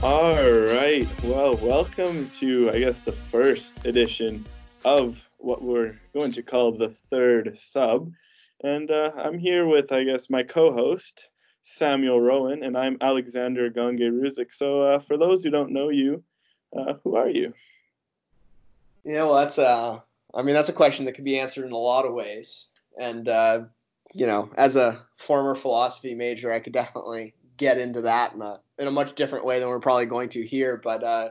All right. Well, welcome to, I guess, the first edition of what we're going to call the third sub. And uh, I'm here with, I guess, my co host, Samuel Rowan, and I'm Alexander Gange Ruzik. So, uh, for those who don't know you, uh, who are you? Yeah, well, that's uh, I mean, that's a question that could be answered in a lot of ways. And uh, you know, as a former philosophy major, I could definitely get into that in a in a much different way than we're probably going to here. But uh,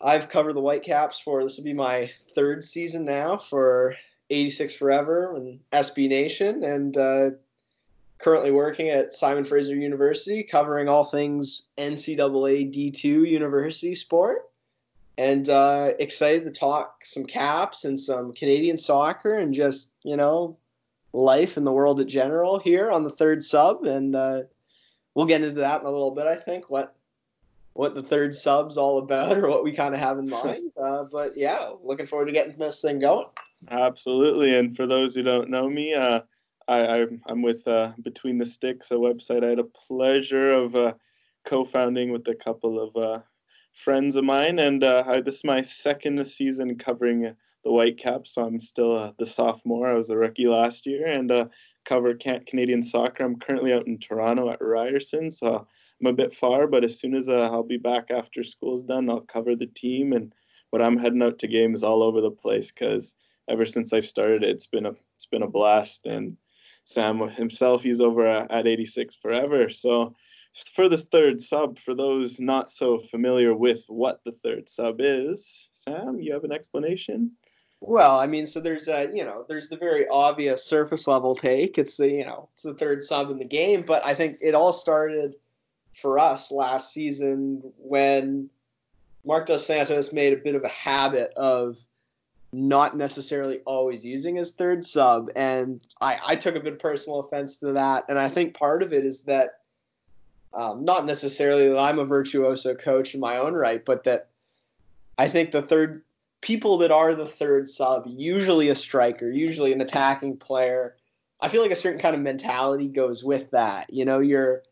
I've covered the Whitecaps for this will be my third season now for 86 Forever and SB Nation, and uh, currently working at Simon Fraser University, covering all things NCAA D2 university sport. And uh, excited to talk some caps and some Canadian soccer and just, you know, life in the world in general here on the third sub. And uh, we'll get into that in a little bit, I think, what what the third sub's all about or what we kind of have in mind. Uh, but yeah, looking forward to getting this thing going. Absolutely. And for those who don't know me, uh, I, am with uh, Between the Sticks, a website I had a pleasure of uh, co-founding with a couple of uh, friends of mine, and uh, I, this is my second season covering the Whitecaps. So I'm still uh, the sophomore. I was a rookie last year, and cover Canadian soccer. I'm currently out in Toronto at Ryerson, so I'm a bit far. But as soon as uh, I'll be back after school's done, I'll cover the team. And when I'm heading out to games all over the place, because ever since I've started, it's been a it's been a blast and Sam himself, he's over at 86 forever. So for the third sub, for those not so familiar with what the third sub is, Sam, you have an explanation? Well, I mean, so there's a, you know, there's the very obvious surface level take. It's the, you know, it's the third sub in the game, but I think it all started for us last season when Marc Dos Santos made a bit of a habit of not necessarily always using his third sub. And I, I took a bit of personal offense to that. And I think part of it is that um, not necessarily that I'm a virtuoso coach in my own right, but that I think the third people that are the third sub, usually a striker, usually an attacking player, I feel like a certain kind of mentality goes with that. You know, your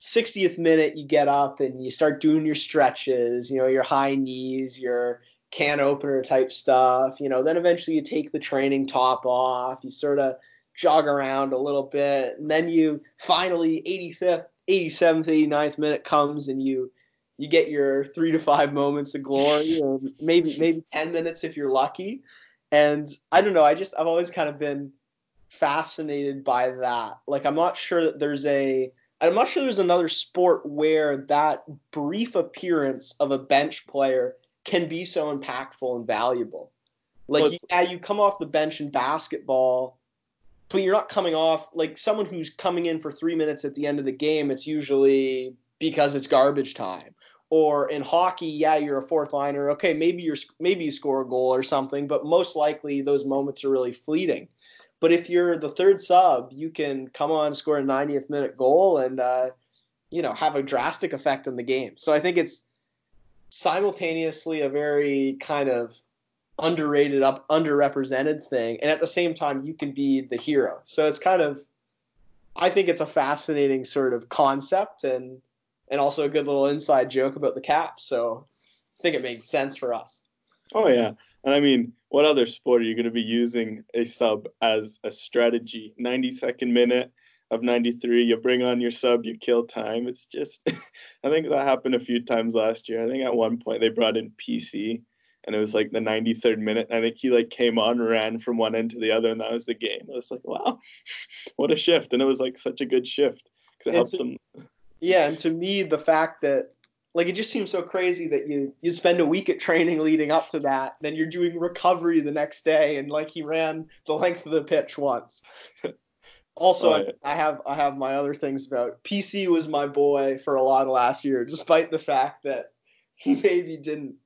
60th minute, you get up and you start doing your stretches, you know, your high knees, your can opener type stuff. You know, then eventually you take the training top off, you sort of jog around a little bit, and then you finally 85th, 87th, 89th minute comes and you you get your three to five moments of glory, or maybe maybe 10 minutes if you're lucky. And I don't know, I just I've always kind of been fascinated by that. Like I'm not sure that there's a I'm not sure there's another sport where that brief appearance of a bench player can be so impactful and valuable. Like, you, yeah, you come off the bench in basketball, but you're not coming off like someone who's coming in for three minutes at the end of the game. It's usually because it's garbage time. Or in hockey, yeah, you're a fourth liner. Okay, maybe you're maybe you score a goal or something, but most likely those moments are really fleeting. But if you're the third sub, you can come on, score a 90th minute goal, and uh, you know have a drastic effect on the game. So I think it's simultaneously a very kind of underrated up underrepresented thing and at the same time you can be the hero so it's kind of i think it's a fascinating sort of concept and and also a good little inside joke about the cap so i think it made sense for us. Oh yeah. And i mean what other sport are you going to be using a sub as a strategy? 90 second minute of 93 you bring on your sub you kill time. It's just i think that happened a few times last year. I think at one point they brought in pc and it was like the 93rd minute i think he like came on ran from one end to the other and that was the game. It was like wow what a shift. And it was like such a good shift because it helped them yeah and to me the fact that like it just seems so crazy that you you spend a week at training leading up to that then you're doing recovery the next day and like he ran the length of the pitch once Also, oh, I, I have I have my other things about PC was my boy for a lot of last year, despite the fact that he maybe didn't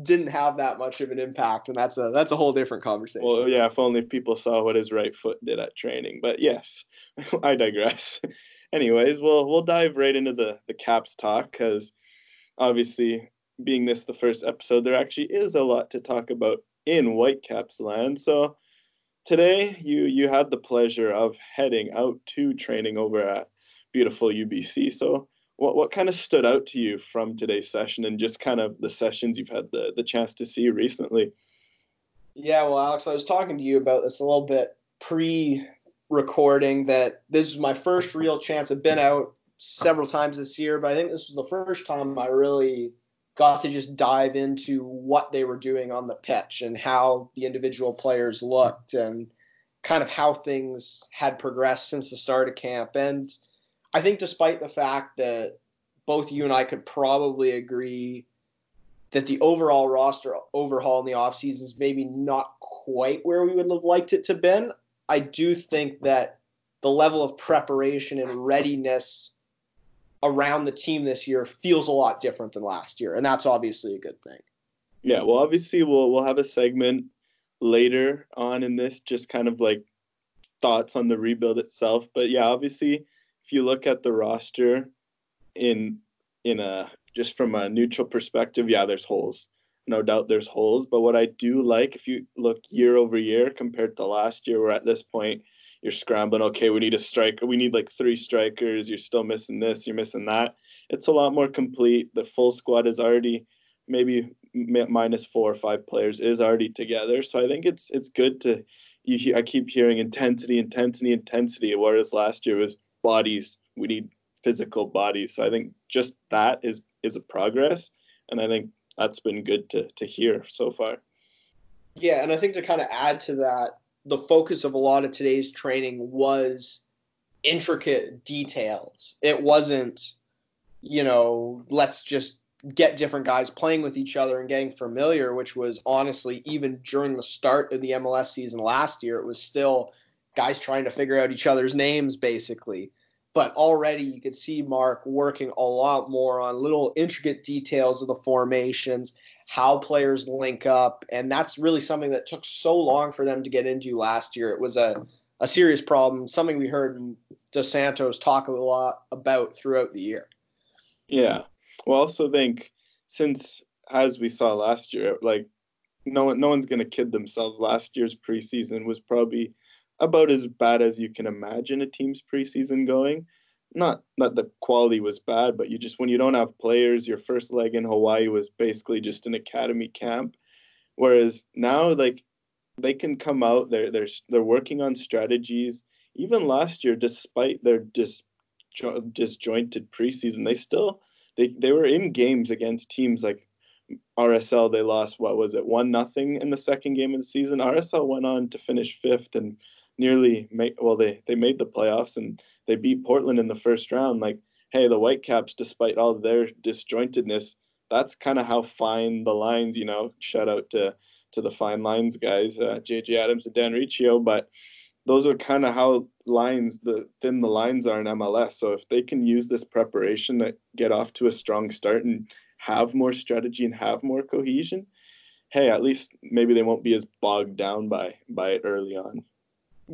didn't have that much of an impact, and that's a that's a whole different conversation. Well, yeah, if only people saw what his right foot did at training. But yes, I digress. Anyways, we'll we'll dive right into the the Caps talk because obviously, being this the first episode, there actually is a lot to talk about in Whitecaps land. So today you you had the pleasure of heading out to training over at beautiful UBC. So what what kind of stood out to you from today's session and just kind of the sessions you've had the the chance to see recently? Yeah, well, Alex, I was talking to you about this a little bit pre recording that this is my first real chance. I've been out several times this year, but I think this was the first time I really got to just dive into what they were doing on the pitch and how the individual players looked and kind of how things had progressed since the start of camp. And I think despite the fact that both you and I could probably agree that the overall roster overhaul in the offseason is maybe not quite where we would have liked it to been. I do think that the level of preparation and readiness around the team this year feels a lot different than last year, and that's obviously a good thing. Yeah, well, obviously we'll we'll have a segment later on in this, just kind of like thoughts on the rebuild itself. But yeah, obviously, if you look at the roster in in a just from a neutral perspective, yeah, there's holes no doubt there's holes. But what I do like, if you look year over year compared to last year, we're at this point, you're scrambling. Okay, we need a striker. We need like three strikers. You're still missing this. You're missing that. It's a lot more complete. The full squad is already maybe minus four or five players is already together. So I think it's it's good to. You, I keep hearing intensity, intensity, intensity. Whereas last year was bodies. We need physical bodies. So I think just that is is a progress, and I think that's been good to to hear so far. Yeah, and I think to kind of add to that, the focus of a lot of today's training was intricate details. It wasn't, you know, let's just get different guys playing with each other and getting familiar, which was honestly, even during the start of the MLS season last year, it was still guys trying to figure out each other's names basically but already you could see Marc working a lot more on little intricate details of the formations, how players link up, and that's really something that took so long for them to get into last year. It was a, a serious problem, something we heard Dos Santos talk a lot about throughout the year. Yeah. Well, I also think since as we saw last year, like no no one's gonna kid themselves. Last year's preseason was probably about as bad as you can imagine a team's preseason going. Not not the quality was bad, but you just when you don't have players, your first leg in Hawaii was basically just an academy camp. Whereas now, like they can come out, they're they're they're working on strategies. Even last year, despite their dis, disjointed preseason, they still they they were in games against teams like RSL. They lost what was it one nothing in the second game of the season. RSL went on to finish fifth and nearly make well they they made the playoffs and they beat Portland in the first round. Like, hey, the Whitecaps, despite all their disjointedness, that's kind of how fine the lines. You know, shout out to to the fine lines guys, uh, JJ Adams and Dan Riccio, but those are kind of how lines the thin the lines are in MLS. So if they can use this preparation to get off to a strong start and have more strategy and have more cohesion, hey, at least maybe they won't be as bogged down by by it early on.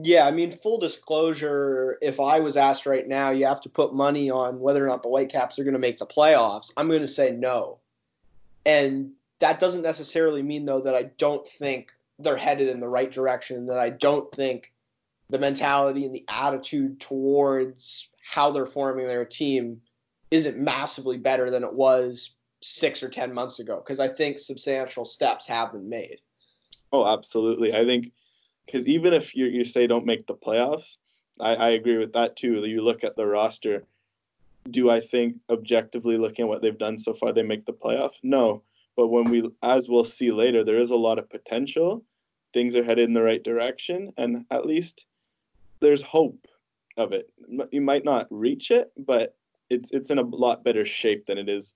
Yeah, I mean, full disclosure, if I was asked right now, you have to put money on whether or not the Whitecaps are going to make the playoffs, I'm going to say no. And that doesn't necessarily mean, though, that I don't think they're headed in the right direction, that I don't think the mentality and the attitude towards how they're forming their team isn't massively better than it was six or 10 months ago, because I think substantial steps have been made. Oh, absolutely. I think because even if you, you say don't make the playoffs, I, I agree with that too. You look at the roster. Do I think objectively looking at what they've done so far, they make the playoff? No. But when we, as we'll see later, there is a lot of potential. Things are headed in the right direction, and at least there's hope of it. You might not reach it, but it's it's in a lot better shape than it is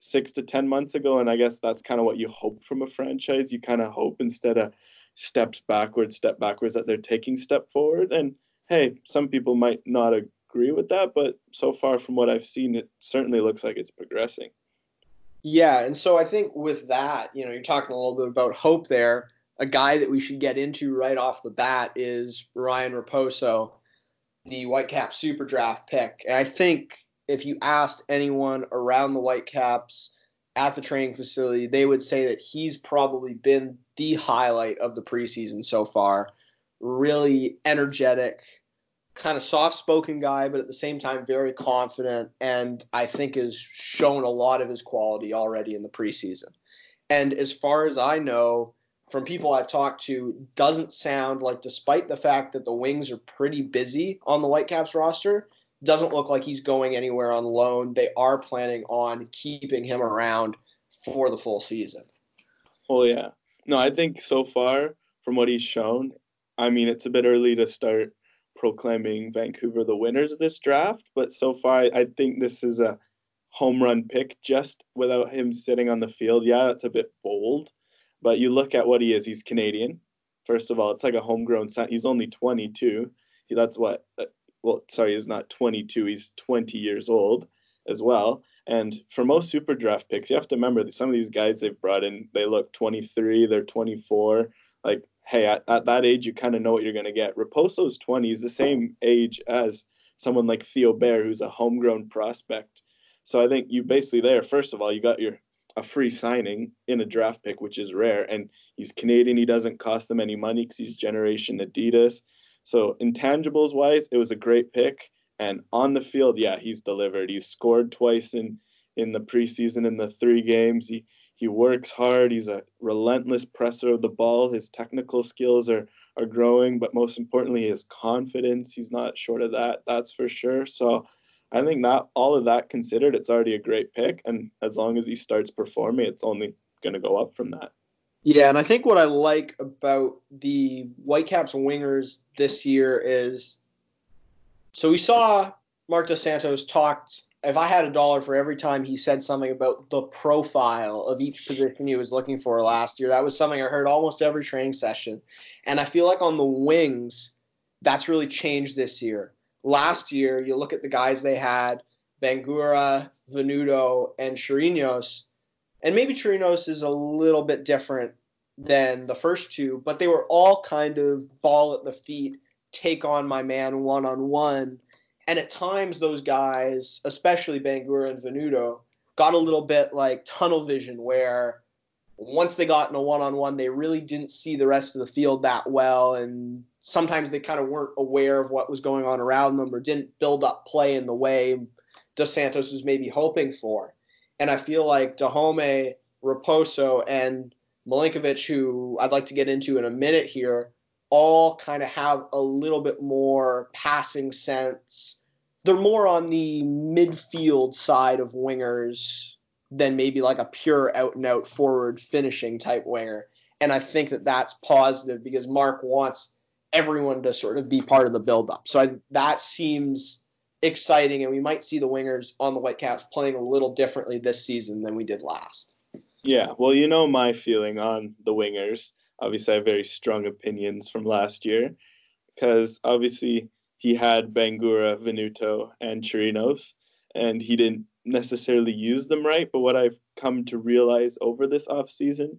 six to ten months ago. And I guess that's kind of what you hope from a franchise. You kind of hope instead of steps backwards, step backwards, that they're taking step forward. And hey, some people might not agree with that, but so far from what I've seen, it certainly looks like it's progressing. Yeah, and so I think with that, you know, you're talking a little bit about hope there. A guy that we should get into right off the bat is Ryan Raposo, the Whitecap Super Draft pick. And I think if you asked anyone around the Whitecaps at the training facility, they would say that he's probably been the highlight of the preseason so far. Really energetic, kind of soft-spoken guy, but at the same time very confident, and I think has shown a lot of his quality already in the preseason. And as far as I know, from people I've talked to, doesn't sound like, despite the fact that the Wings are pretty busy on the Whitecaps roster, doesn't look like he's going anywhere on loan. They are planning on keeping him around for the full season. Oh yeah. No, I think so far from what he's shown, I mean it's a bit early to start proclaiming Vancouver the winners of this draft, but so far I think this is a home run pick just without him sitting on the field. Yeah, it's a bit bold, but you look at what he is. He's Canadian. First of all, it's like a homegrown son. He's only 22. He, that's what well, sorry, he's not 22, he's 20 years old as well. And for most super draft picks, you have to remember that some of these guys they've brought in, they look 23, they're 24. Like, hey, at, at that age, you kind of know what you're going to get. Raposo's 20, he's the same age as someone like Theo Bair, who's a homegrown prospect. So I think you basically there, first of all, you got your a free signing in a draft pick, which is rare. And he's Canadian. He doesn't cost them any money because he's Generation Adidas. So intangibles wise, it was a great pick. And on the field, yeah, he's delivered. He's scored twice in in the preseason in the three games. He he works hard. He's a relentless presser of the ball. His technical skills are are growing, but most importantly, his confidence. He's not short of that. That's for sure. So I think that all of that considered, it's already a great pick. And as long as he starts performing, it's only going to go up from that. Yeah, and I think what I like about the Whitecaps wingers this year is so we saw Marc Dos Santos talked if I had a dollar for every time he said something about the profile of each position he was looking for last year, that was something I heard almost every training session. And I feel like on the wings, that's really changed this year. Last year, you look at the guys they had, Bangura, Venuto, and Chirinos, and maybe Chirinos is a little bit different than the first two, but they were all kind of ball at the feet, take on my man one on one. And at times, those guys, especially Bangura and Venuto, got a little bit like tunnel vision where once they got in a one on one, they really didn't see the rest of the field that well. And sometimes they kind of weren't aware of what was going on around them or didn't build up play in the way Dos Santos was maybe hoping for. And I feel like Dájome, Raposo, and Milinkovic, who I'd like to get into in a minute here, all kind of have a little bit more passing sense. They're more on the midfield side of wingers than maybe like a pure out and out forward finishing type winger. And I think that that's positive because Marc wants everyone to sort of be part of the build up. So I, that seems exciting, and we might see the wingers on the Whitecaps playing a little differently this season than we did last. Yeah, well, you know my feeling on the wingers. Obviously, I have very strong opinions from last year because obviously he had Bangura, Venuto, and Chirinos, and he didn't necessarily use them right. But what I've come to realize over this offseason,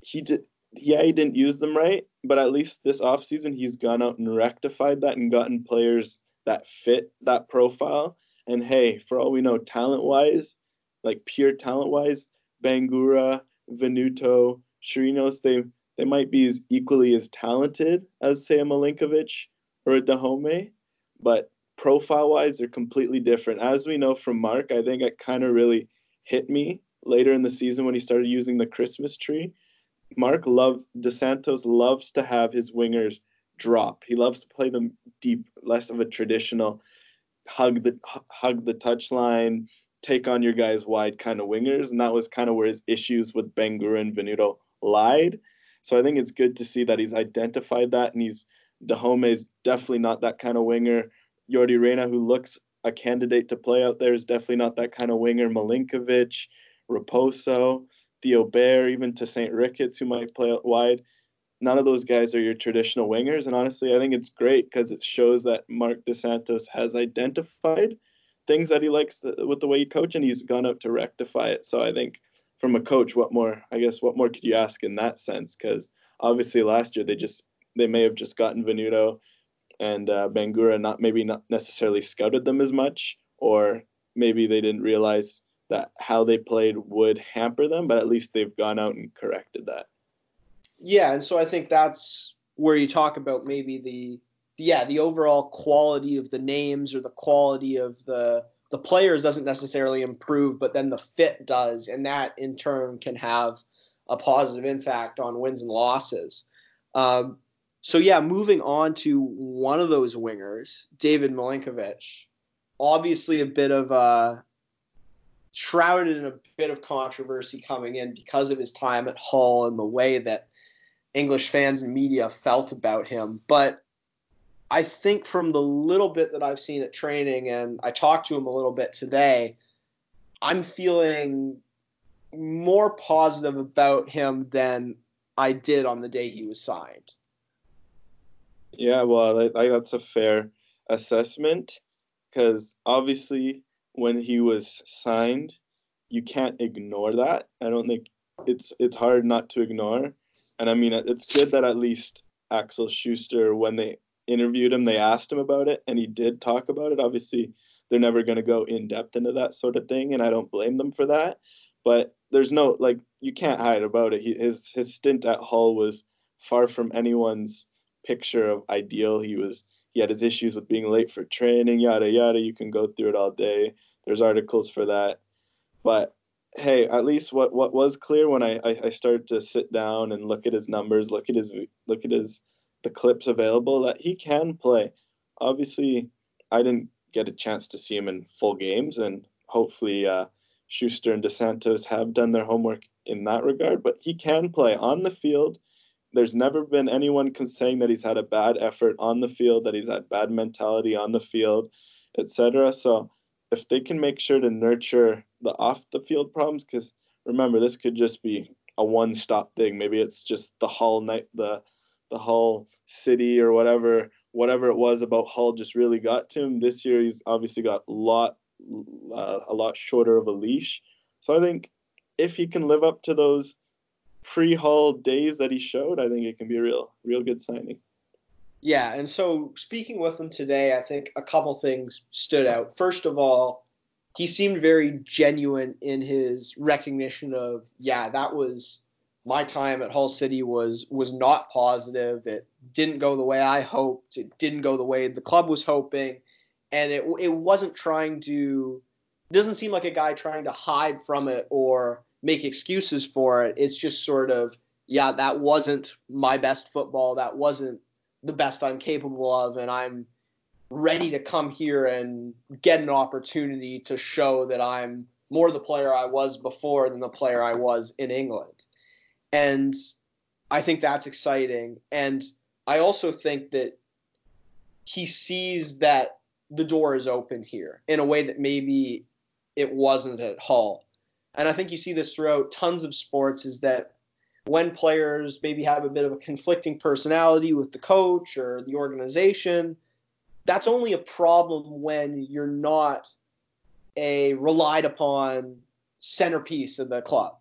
he did. Yeah, he didn't use them right, but at least this offseason he's gone out and rectified that and gotten players that fit that profile. And hey, for all we know, talent wise, like pure talent wise, Bangura, Venuto, Chirinos, they they might be as equally as talented as say a Milinkovic or a but profile wise they're completely different. As we know from Marc, I think it kind of really hit me later in the season when he started using the Christmas tree. Marc love Dos Santos loves to have his wingers drop. He loves to play them deep, less of a traditional hug the hug the touchline, take on your guys wide kind of wingers, and that was kind of where his issues with Bangura and Venuto lied. So I think it's good to see that he's identified that, and he's Dájome is definitely not that kind of winger. Yordy Reyna, who looks a candidate to play out there, is definitely not that kind of winger. Milinkovic, Raposo, Theo Bair, even Tosaint Ricketts, who might play out wide none of those guys are your traditional wingers. And honestly, I think it's great because it shows that Marc Dos Santos has identified things that he likes with the way he coach, and he's gone out to rectify it. So I think from a coach, what more? I guess what more could you ask in that sense? Because obviously last year they just they may have just gotten Venuto and uh, Bangura, not maybe not necessarily scouted them as much, or maybe they didn't realize that how they played would hamper them. But at least they've gone out and corrected that. Yeah, and so I think that's where you talk about maybe the yeah, the overall quality of the names or the quality of the the players doesn't necessarily improve, but then the fit does, and that in turn can have a positive impact on wins and losses. Um, so yeah, moving on to one of those wingers, David Milinkovic, obviously a bit of a shrouded in a bit of controversy coming in because of his time at Hull and the way that English fans and media felt about him. But I think from the little bit that I've seen at training, and I talked to him a little bit today, I'm feeling more positive about him than I did on the day he was signed. Yeah, well, I, that's a fair assessment because obviously when he was signed, you can't ignore that. I don't think it's it's hard not to ignore. And I mean, it's good that at least Axel Schuster, when they interviewed him, they asked him about it, and he did talk about it. Obviously, they're never going to go in depth into that sort of thing, and I don't blame them for that. But there's no like you can't hide about it. He, his his stint at Hull was far from anyone's picture of ideal. He was he had his issues with being late for training, yada yada. You can go through it all day. There's articles for that. But hey, at least what what was clear when I, I, I started to sit down and look at his numbers, look at his look at his the clips available that he can play. Obviously, I didn't get a chance to see him in full games, and hopefully uh, Schuster and Dos Santos have done their homework in that regard. But he can play on the field. There's never been anyone saying that he's had a bad effort on the field, that he's had bad mentality on the field, etc. So if they can make sure to nurture the off the field problems, because remember this could just be a one stop thing. Maybe it's just the Hull night the the Hull city or whatever whatever it was about Hull just really got to him. This year he's obviously got a lot uh, a lot shorter of a leash. So I think if he can live up to those pre-Hull days that he showed, I think it can be a real real good signing. Yeah, and so speaking with him today, I think a couple things stood out. First of all, he seemed very genuine in his recognition of, yeah, that was my time at Hull City was was not positive. It didn't go the way I hoped. It didn't go the way the club was hoping, and it it wasn't trying to. Doesn't seem like a guy trying to hide from it or make excuses for it. It's just sort of, yeah, that wasn't my best football. That wasn't the best I'm capable of, and I'm ready to come here and get an opportunity to show that I'm more the player I was before than the player I was in England. And I think that's exciting. And I also think that he sees that the door is open here in a way that maybe it wasn't at Hull. And I think you see this throughout tons of sports is that when players maybe have a bit of a conflicting personality with the coach or the organization, that's only a problem when you're not a relied upon centerpiece of the club.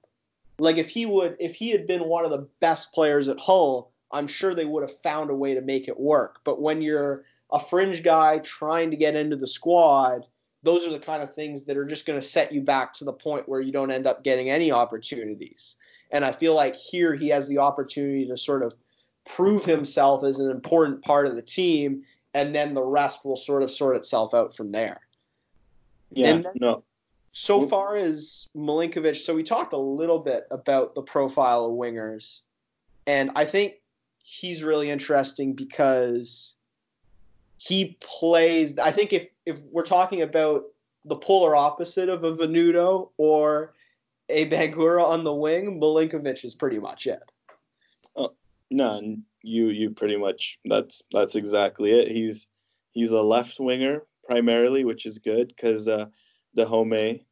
Like if he would if he had been one of the best players at Hull, I'm sure they would have found a way to make it work. But when you're a fringe guy trying to get into the squad, those are the kind of things that are just going to set you back to the point where you don't end up getting any opportunities. And I feel like here he has the opportunity to sort of prove himself as an important part of the team, and then the rest will sort of sort itself out from there. Yeah, then, no. So far as Milinkovic, so we talked a little bit about the profile of wingers, and I think he's really interesting because he plays. I think if if we're talking about the polar opposite of a Venuto or a Bangura on the wing, Milinkovic is pretty much it. Uh, no, you you pretty much that's that's exactly it. He's he's a left winger primarily, which is good because uh, Dajome,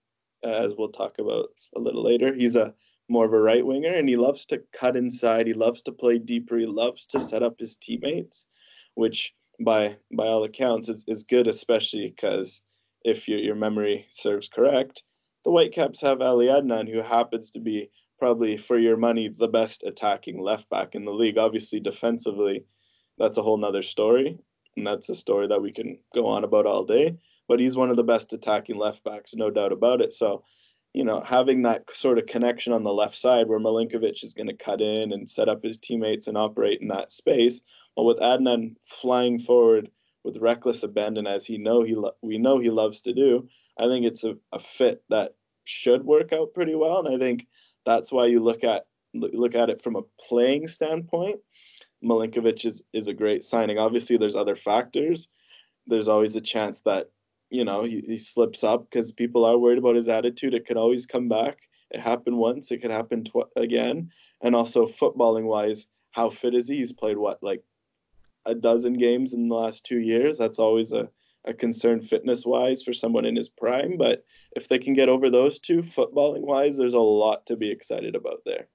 as we'll talk about a little later, he's a more of a right winger and he loves to cut inside. He loves to play deeper. He loves to set up his teammates, which by by all accounts is, is good, especially because if your your memory serves correct, the Whitecaps have Ali Adnan, who happens to be probably for your money the best attacking left back in the league. Obviously, defensively, that's a whole nother story, and that's a story that we can go on about all day. But he's one of the best attacking left backs, no doubt about it. So, you know, having that sort of connection on the left side where Milinkovic is going to cut in and set up his teammates and operate in that space. Well, with Adnan flying forward with reckless abandon as he know he lo- we know he loves to do, I think it's a, a fit that should work out pretty well. And I think that's why you look at look at it from a playing standpoint. Milinkovic is, is a great signing. Obviously, there's other factors. There's always a chance that you know he, he slips up because people are worried about his attitude. It could always come back. It happened once. It could happen tw- again. And also footballing wise, how fit is he? He's played what like a dozen games in the last two years. That's always a a concern fitness wise for someone in his prime. But if they can get over those two, footballing wise, there's a lot to be excited about there.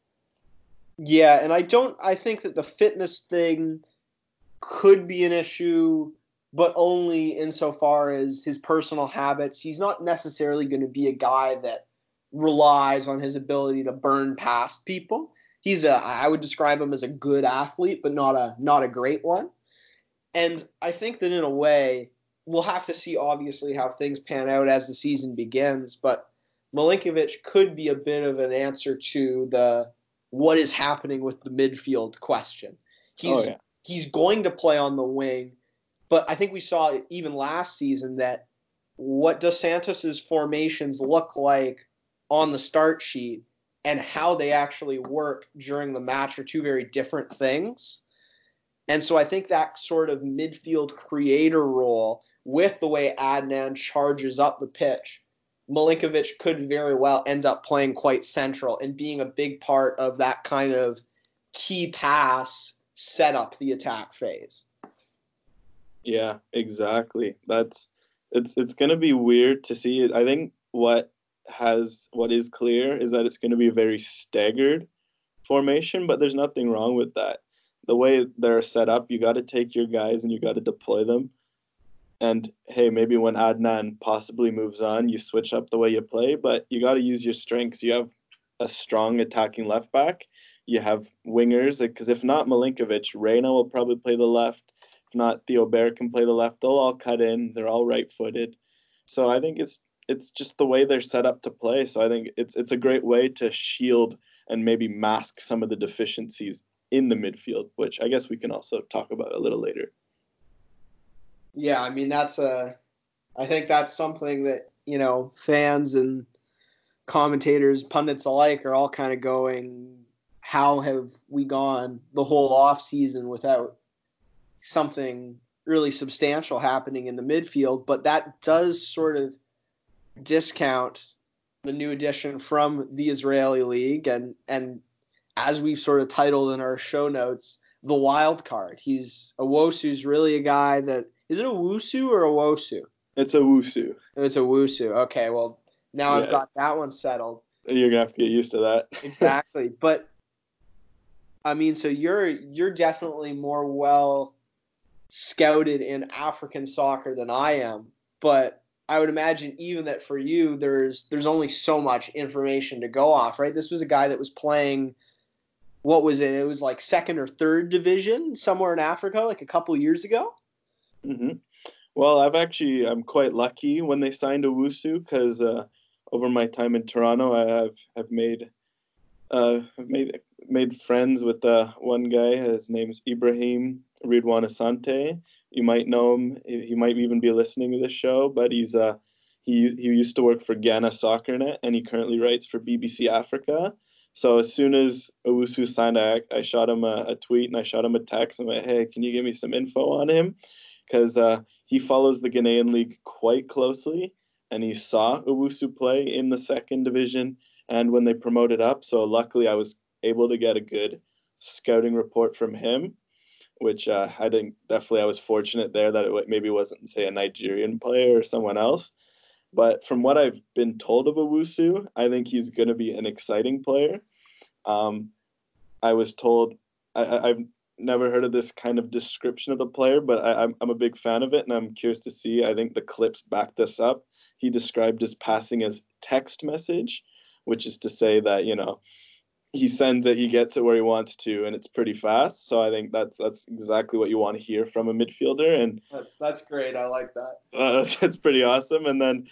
Yeah, and I don't. I think that the fitness thing could be an issue, but only insofar as his personal habits. He's not necessarily going to be a guy that relies on his ability to burn past people. He's a. I would describe him as a good athlete, but not a not a great one. And I think that in a way, we'll have to see obviously how things pan out as the season begins. But Milinkovic could be a bit of an answer to the what is happening with the midfield question. He's oh, yeah. he's going to play on the wing, but I think we saw even last season that what Dos Santos's formations look like on the start sheet and how they actually work during the match are two very different things. And so I think that sort of midfield creator role with the way Adnan charges up the pitch Milinkovic could very well end up playing quite central and being a big part of that kind of key pass set up the attack phase. Yeah, exactly. That's it's it's going to be weird to see. I think what has what is clear is that it's going to be a very staggered formation, but there's nothing wrong with that. The way they're set up, you got to take your guys and you got to deploy them and hey, maybe when Adnan possibly moves on, you switch up the way you play, but you got to use your strengths. You have a strong attacking left back. You have wingers, because if not Milinkovic, Reyna will probably play the left. If not, Theo Bair can play the left. They'll all cut in. They're all right-footed. So I think it's it's just the way they're set up to play. So I think it's it's a great way to shield and maybe mask some of the deficiencies in the midfield, which I guess we can also talk about a little later. Yeah, I mean that's a I think that's something that, you know, fans and commentators, pundits alike are all kind of going how have we gone the whole off season without something really substantial happening in the midfield, but that does sort of discount the new addition from the Israeli league and and as we've sort of titled in our show notes, the wild card. He's a Owusu's really a guy that is it a Wusu or a Wosu? It's a Wusu. It's a Wusu. Okay, well now yeah. I've got that one settled. You're gonna have to get used to that. exactly, but I mean, so you're you're definitely more well scouted in African soccer than I am, but I would imagine even that for you, there's there's only so much information to go off, right? This was a guy that was playing. What was it? It was like second or third division somewhere in Africa, like a couple years ago. Mm-hmm. Well, I've actually I'm quite lucky when they signed Owusu because uh, over my time in Toronto, I have have made uh, made made friends with uh, one guy. His name's Ibrahim Ridwan Asante. You might know him. He might even be listening to this show, but he's uh he he used to work for Ghana SoccerNet and he currently writes for BBC Africa. So as soon as Owusu signed, I, I shot him a, a, tweet and I shot him a text. I'm like, hey, can you give me some info on him? because uh, he follows the Ghanaian league quite closely, and he saw Owusu play in the second division and when they promoted up. So luckily, I was able to get a good scouting report from him, which uh, I think definitely I was fortunate there that it maybe wasn't say a Nigerian player or someone else. But from what I've been told of Owusu, I think he's going to be an exciting player. Um, I was told I, have never heard of this kind of description of the player, but I, am I'm, I'm a big fan of it, and I'm curious to see. I think the clips back this up. He described his passing as text message, which is to say that you know he sends it, he gets it where he wants to, and it's pretty fast. So I think that's that's exactly what you want to hear from a midfielder, and that's that's great. I like that. Uh, that's, that's pretty awesome. And then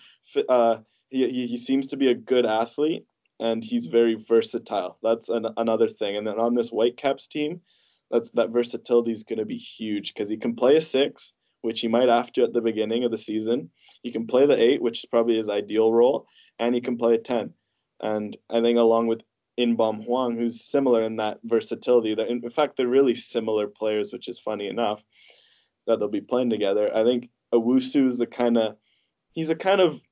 uh, he, he, he seems to be a good athlete and he's very versatile. That's an, another thing. And then on this Whitecaps team, that's that versatility is going to be huge because he can play a six, which he might have to at the beginning of the season. He can play the eight, which is probably his ideal role, and he can play a ten. And I think along with Inbeom Hwang, who's similar in that versatility. That in fact they're really similar players, which is funny enough that they'll be playing together. I think Owusu is the kind of he's a kind of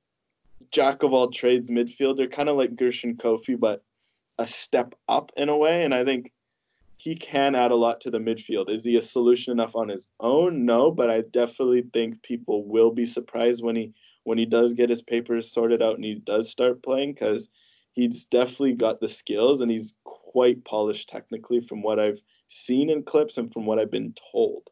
jack of all trades midfielder, kind of like Gershon Koffie, but a step up in a way. And I think he can add a lot to the midfield. Is he a solution enough on his own? No, but I definitely think people will be surprised when he when he does get his papers sorted out and he does start playing because he's definitely got the skills and he's quite polished technically from what I've seen in clips and from what I've been told.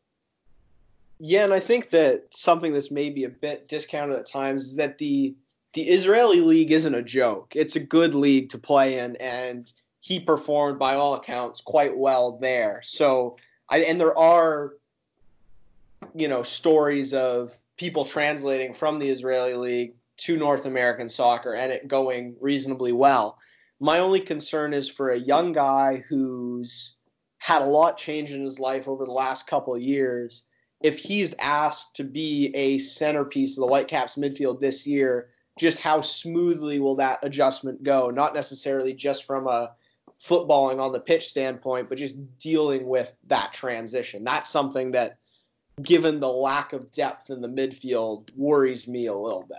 Yeah, and I think that something that's maybe a bit discounted at times is that the the Israeli league isn't a joke. It's a good league to play in, and he performed by all accounts quite well there. So I and there are you know stories of people translating from the Israeli league to North American soccer and it going reasonably well. My only concern is for a young guy who's had a lot change in his life over the last couple of years. If he's asked to be a centerpiece of the Whitecaps midfield this year, just how smoothly will that adjustment go? Not necessarily just from a footballing on the pitch standpoint, but just dealing with that transition. That's something that, given the lack of depth in the midfield, worries me a little bit.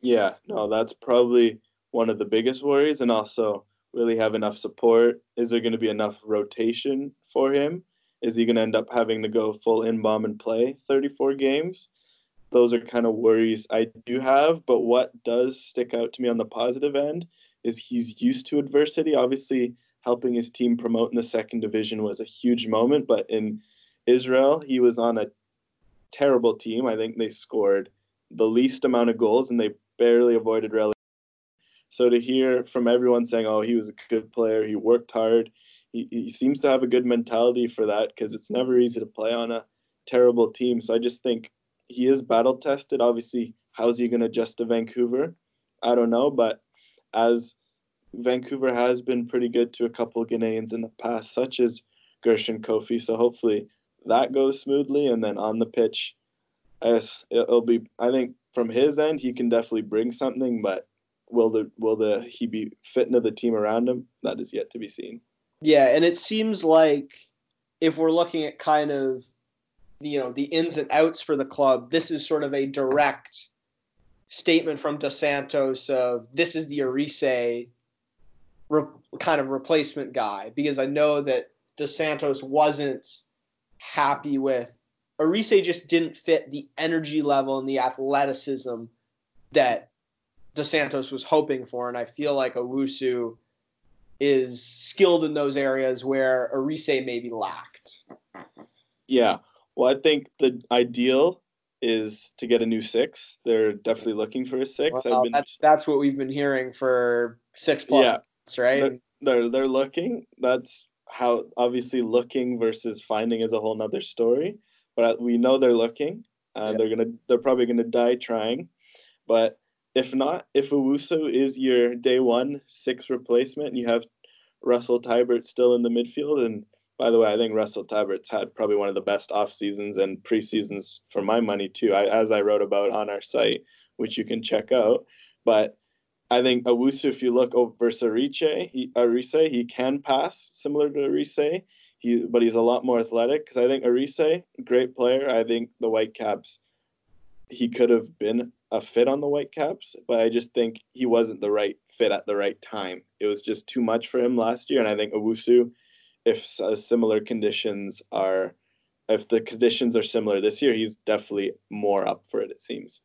Yeah, no, that's probably one of the biggest worries, and also really have enough support. Is there going to be enough rotation for him? Is he going to end up having to go full in bomb and play 34 games? Those are kind of worries I do have. But what does stick out to me on the positive end is he's used to adversity. Obviously, helping his team promote in the second division was a huge moment, but in Israel, he was on a terrible team. I think they scored the least amount of goals and they barely avoided relegation. So to hear from everyone saying, "Oh, he was a good player. He worked hard. He, he seems to have a good mentality for that because it's never easy to play on a terrible team." So I just think he is battle tested. Obviously, how's he going to adjust to Vancouver? I don't know, but as Vancouver has been pretty good to a couple of Ghanaians in the past, such as Gershon Koffie. So hopefully that goes smoothly. And then on the pitch, guess it'll be. I think from his end, he can definitely bring something, but will the will the he be fit into the team around him? That is yet to be seen. Yeah, and it seems like if we're looking at kind of you know the ins and outs for the club, this is sort of a direct statement from Dos Santos of this is the Erice re- kind of replacement guy because I know that Dos Santos wasn't happy with Erice just didn't fit the energy level and the athleticism that Dos Santos was hoping for, and I feel like Owusu is skilled in those areas where Erice maybe lacked. Yeah, well, I think the ideal is to get a new six. They're definitely looking for a six. Well, been, that's that's what we've been hearing for six plus yeah, months, right? They're, they're, they're looking. That's how obviously looking versus finding is a whole nother story. But we know they're looking. Uh, They're gonna they're probably gonna die trying. But if not, if Owusu is your day one six replacement, and you have Russell Teibert still in the midfield, and by the way, I think Russell Teibert's had probably one of the best off seasons and preseasons for my money too, I, as I wrote about on our site, which you can check out. But I think Owusu, if you look over Erice, he, Erice, he can pass similar to Erice. He, but he's a lot more athletic because I think Erice, great player. I think the Whitecaps, he could have been a fit on the Whitecaps, but I just think he wasn't the right fit at the right time. It was just too much for him last year, and I think Owusu if uh, similar conditions are if the conditions are similar this year, he's definitely more up for it. It seems.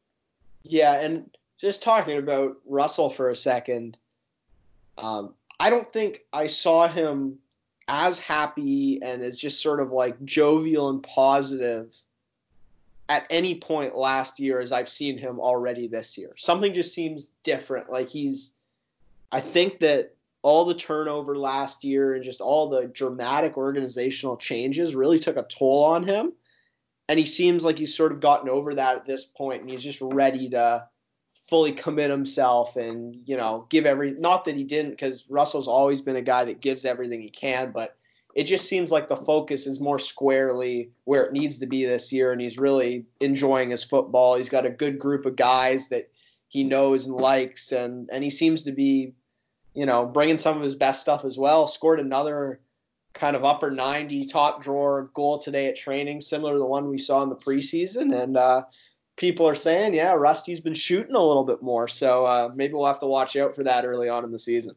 Yeah, and just talking about Russell for a second, um, I don't think I saw him as happy and as just sort of like jovial and positive at any point last year as I've seen him already this year. Something just seems different. Like he's, I think that all the turnover last year and just all the dramatic organizational changes really took a toll on him. And he seems like he's sort of gotten over that at this point and he's just ready to fully commit himself and you know give every not that he didn't because Russell's always been a guy that gives everything he can, but it just seems like the focus is more squarely where it needs to be this year, and he's really enjoying his football. He's got a good group of guys that he knows and likes, and and he seems to be, you know, bringing some of his best stuff as well. Scored another kind of upper 90 top drawer goal today at training, similar to the one we saw in the preseason, and uh, people are saying, yeah, Rusty's been shooting a little bit more, so uh, maybe we'll have to watch out for that early on in the season.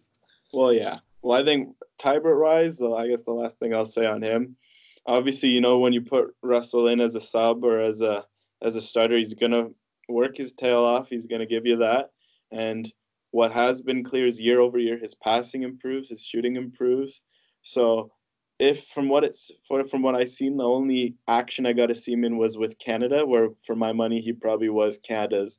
Well, yeah. Well, I think Teibert wise, I guess the last thing I'll say on him, obviously, you know, when you put Russell in as a sub or as a as a starter, he's gonna work his tail off. He's gonna give you that. And what has been clear is year over year, his passing improves, his shooting improves. So if from what it's from what I've seen, the only action I got to see him in was with Canada, where for my money he probably was Canada's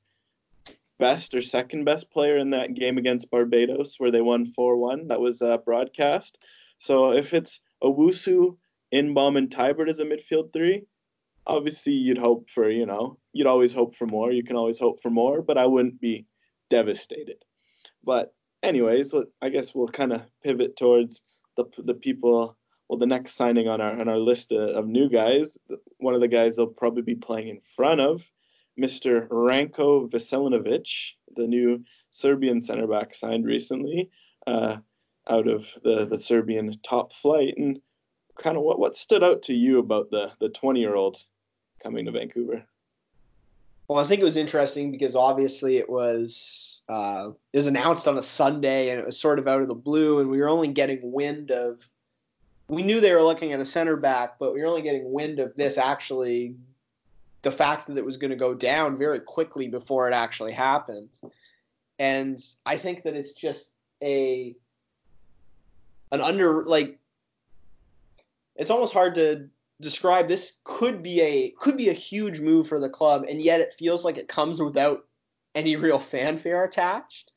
best or second best player in that game against Barbados, where they won 4-1. That was uh, broadcast. So if it's Owusu, Inbeom, and Teibert as a midfield three, obviously you'd hope for you know you'd always hope for more. You can always hope for more, but I wouldn't be devastated. But anyways, I guess we'll kind of pivot towards the the people well, the next signing on our on our list of new guys, one of the guys they'll probably be playing in front of, Mr. Ranko Veselinovic, the new Serbian center back signed recently uh, out of the, the Serbian top flight. And kind of what, what stood out to you about the the 20 year old coming to Vancouver? Well, I think it was interesting because obviously it was uh, it was announced on a Sunday and it was sort of out of the blue, and we were only getting wind of we knew they were looking at a center back, but we were only getting wind of this actually, the fact that it was going to go down very quickly before it actually happened. And I think that it's just a an under like it's almost hard to describe this could be a could be a huge move for the club and yet it feels like it comes without any real fanfare attached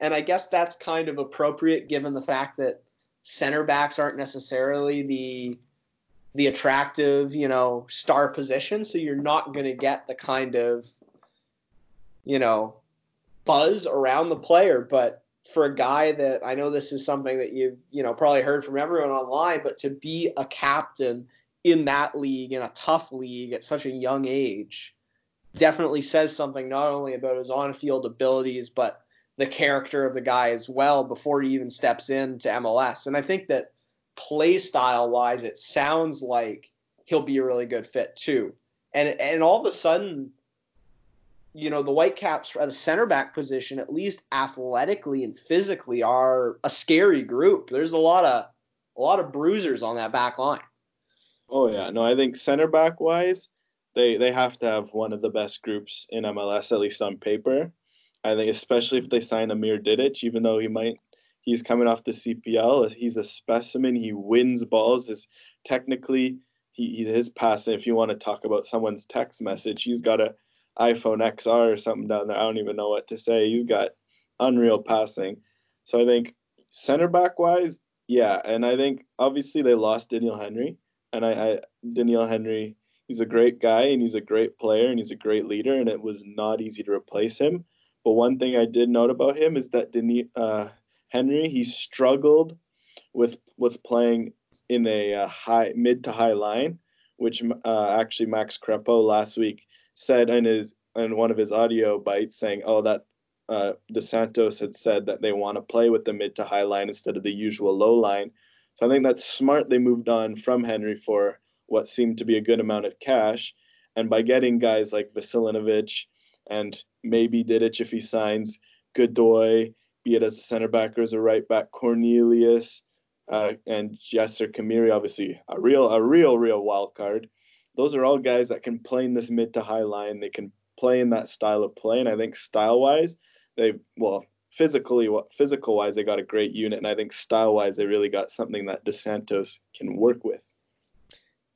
and i guess that's kind of appropriate given the fact that center backs aren't necessarily the the attractive, you know, star position, so you're not going to get the kind of you know, buzz around the player, but for a guy that I know this is something that you've, you know, probably heard from everyone online, but to be a captain in that league, in a tough league at such a young age, definitely says something not only about his on field abilities, but the character of the guy as well before he even steps into MLS. And I think that play style wise, it sounds like he'll be a really good fit too. And and all of a sudden, you know, the Whitecaps at a center back position, at least athletically and physically, are a scary group. There's a lot of a lot of bruisers on that back line. Oh yeah, no, I think center back wise, they they have to have one of the best groups in MLS at least on paper. I think especially if they sign Amer Didic, even though he might he's coming off the CPL, he's a specimen. He wins balls. Is technically he his passing. If you want to talk about someone's text message, he's got a iPhone XR or something down there. I don't even know what to say. He's got unreal passing. So I think center back wise, yeah, and I think obviously they lost Daniel Henry, and I, I Doneil Henry, he's a great guy and he's a great player and he's a great leader, and it was not easy to replace him. But one thing I did note about him is that Denis, uh, Henry he struggled with with playing in a uh, high mid to high line, which uh, actually Max Crépeau last week said in his in one of his audio bites saying, "Oh, that uh, Dos Santos had said that they want to play with the mid to high line instead of the usual low line." So I think that's smart. They moved on from Henry for what seemed to be a good amount of cash, and by getting guys like Veselinovic and maybe Didic if he signs Godoy, be it as a center back or as a right back, Cornelius, uh, and Jasser Khmiri, obviously a real, a real, real wild card. Those are all guys that can play in this mid to high line. They can play in that style of play, and I think style wise, they well physically, what physical wise, they got a great unit, and I think style wise, they really got something that Dos Santos can work with.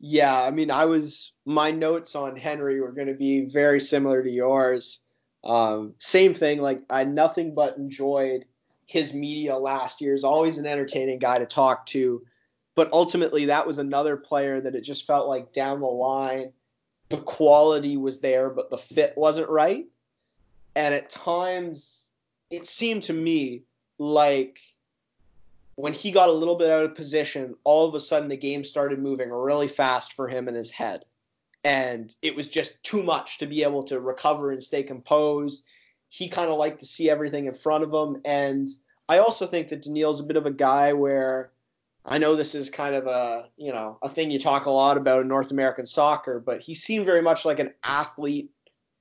Yeah, I mean, I was my notes on Henry were going to be very similar to yours. Um, same thing, like I nothing but enjoyed his media last year. He's always an entertaining guy to talk to, but ultimately that was another player that it just felt like down the line, the quality was there, but the fit wasn't right. And at times, it seemed to me like when he got a little bit out of position, all of a sudden the game started moving really fast for him in his head. And it was just too much to be able to recover and stay composed. He kind of liked to see everything in front of him. And I also think that Doneil's a bit of a guy where I know this is kind of a you know a thing you talk a lot about in North American soccer, but he seemed very much like an athlete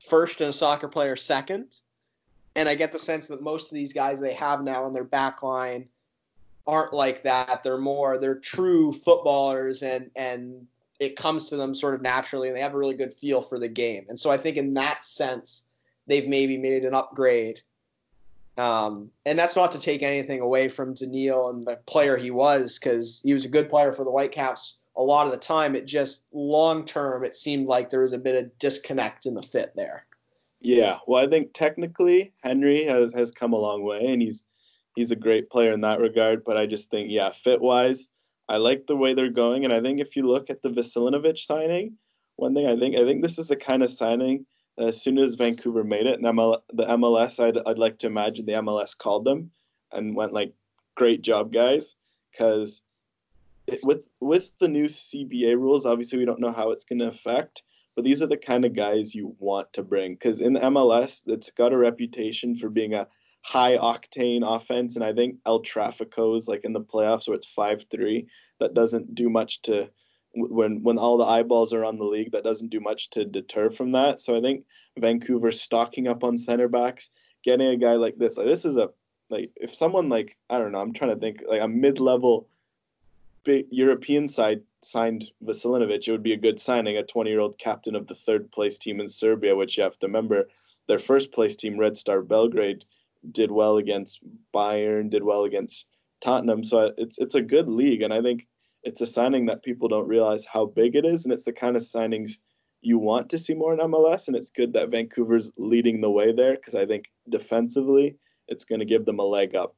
first and a soccer player second. And I get the sense that most of these guys they have now in their back line aren't like that. They're more they're true footballers and and it comes to them sort of naturally and they have a really good feel for the game. And so I think in that sense they've maybe made an upgrade. Um, and that's not to take anything away from Doneil and the player he was, because he was a good player for the Whitecaps a lot of the time. It just long term, it seemed like there was a bit of disconnect in the fit there. Yeah, well, I think technically Henry has has come a long way, and he's he's a great player in that regard. But I just think, yeah, fit wise, I like the way they're going, and I think if you look at the Veselinovic signing, one thing I think I think this is the kind of signing as soon as Vancouver made it, and ML, the MLS, I'd, I'd like to imagine the MLS called them and went like, "Great job, guys," because with with the new CBA rules, obviously we don't know how it's going to affect, but these are the kind of guys you want to bring because in the MLS, it's got a reputation for being a high octane offense, and I think El Trafico is like in the playoffs where it's five three. That doesn't do much to when when all the eyeballs are on the league, that doesn't do much to deter from that. So I think Vancouver stocking up on center backs, getting a guy like this, like this is a like if someone like I don't know, I'm trying to think like a mid-level European side signed Veselinovic, it would be a good signing, a 20-year-old captain of the third place team in Serbia, which you have to remember, their first place team, Red Star Belgrade, did well against Bayern, did well against Tottenham. So it's it's a good league, and I think it's a signing that people don't realize how big it is, and it's the kind of signings you want to see more in MLS. And it's good that Vancouver's leading the way there because I think defensively it's going to give them a leg up.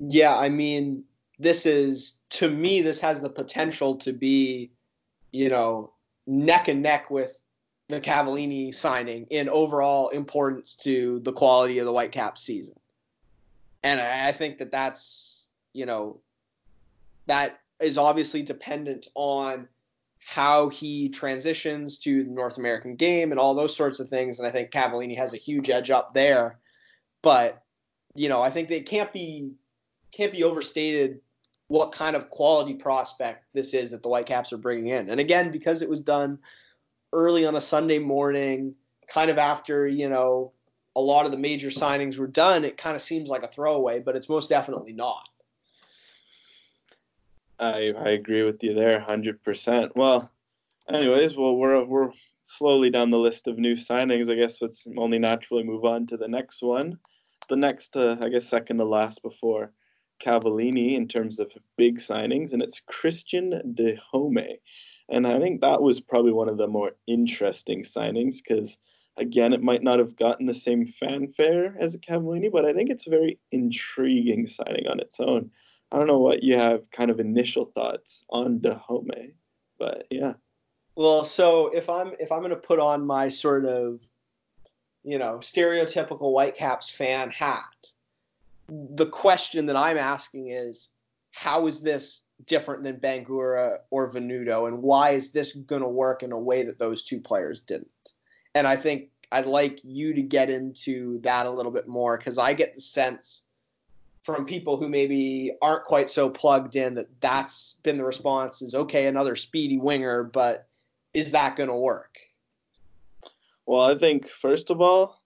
Yeah, I mean, this is to me, this has the potential to be, you know, neck and neck with the Cavallini signing in overall importance to the quality of the Whitecaps season. And I think that that's, you know, that is obviously dependent on how he transitions to the North American game and all those sorts of things. And I think Cavallini has a huge edge up there. But you know, I think they can't be can't be overstated what kind of quality prospect this is that the Whitecaps are bringing in. And again, because it was done early on a Sunday morning, kind of after you know a lot of the major signings were done, it kind of seems like a throwaway, but it's most definitely not. I I agree with you there, hundred percent. Well, anyways, well we're we're slowly down the list of new signings. I guess let's only naturally move on to the next one. The next, uh, I guess, second to last before Cavallini in terms of big signings, and it's Cristian Dajome. And I think that was probably one of the more interesting signings because, again, it might not have gotten the same fanfare as a Cavallini, but I think it's a very intriguing signing on its own. I don't know what you have kind of initial thoughts on Dajome, but yeah. Well, so if I'm if I'm going to put on my sort of you know stereotypical Whitecaps fan hat, the question that I'm asking is how is this different than Bangoura or Venuto, and why is this going to work in a way that those two players didn't? And I think I'd like you to get into that a little bit more because I get the sense from people who maybe aren't quite so plugged in that that's been the response is okay another speedy winger but is that going to work well i think first of all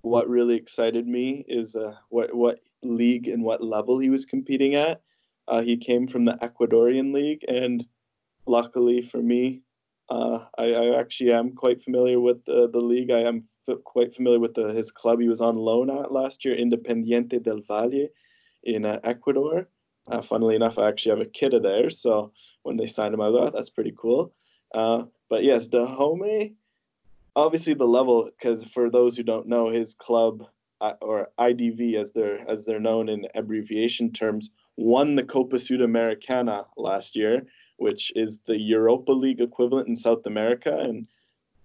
what really excited me is uh, what what league and what level he was competing at uh, he came from the ecuadorian league and luckily for me uh, I, I, actually am quite familiar with the, the league i am f- quite familiar with the, his club he was on loan at last year independiente del valle in uh, Ecuador. Uh, funnily enough, I actually have a kid of so when they signed him, I thought that's pretty cool. Uh, but yes, Dajome, obviously the level, because for those who don't know, his club uh, or IDV as they're as they're known in abbreviation terms, won the Copa Sudamericana last year, which is the Europa League equivalent in South America, and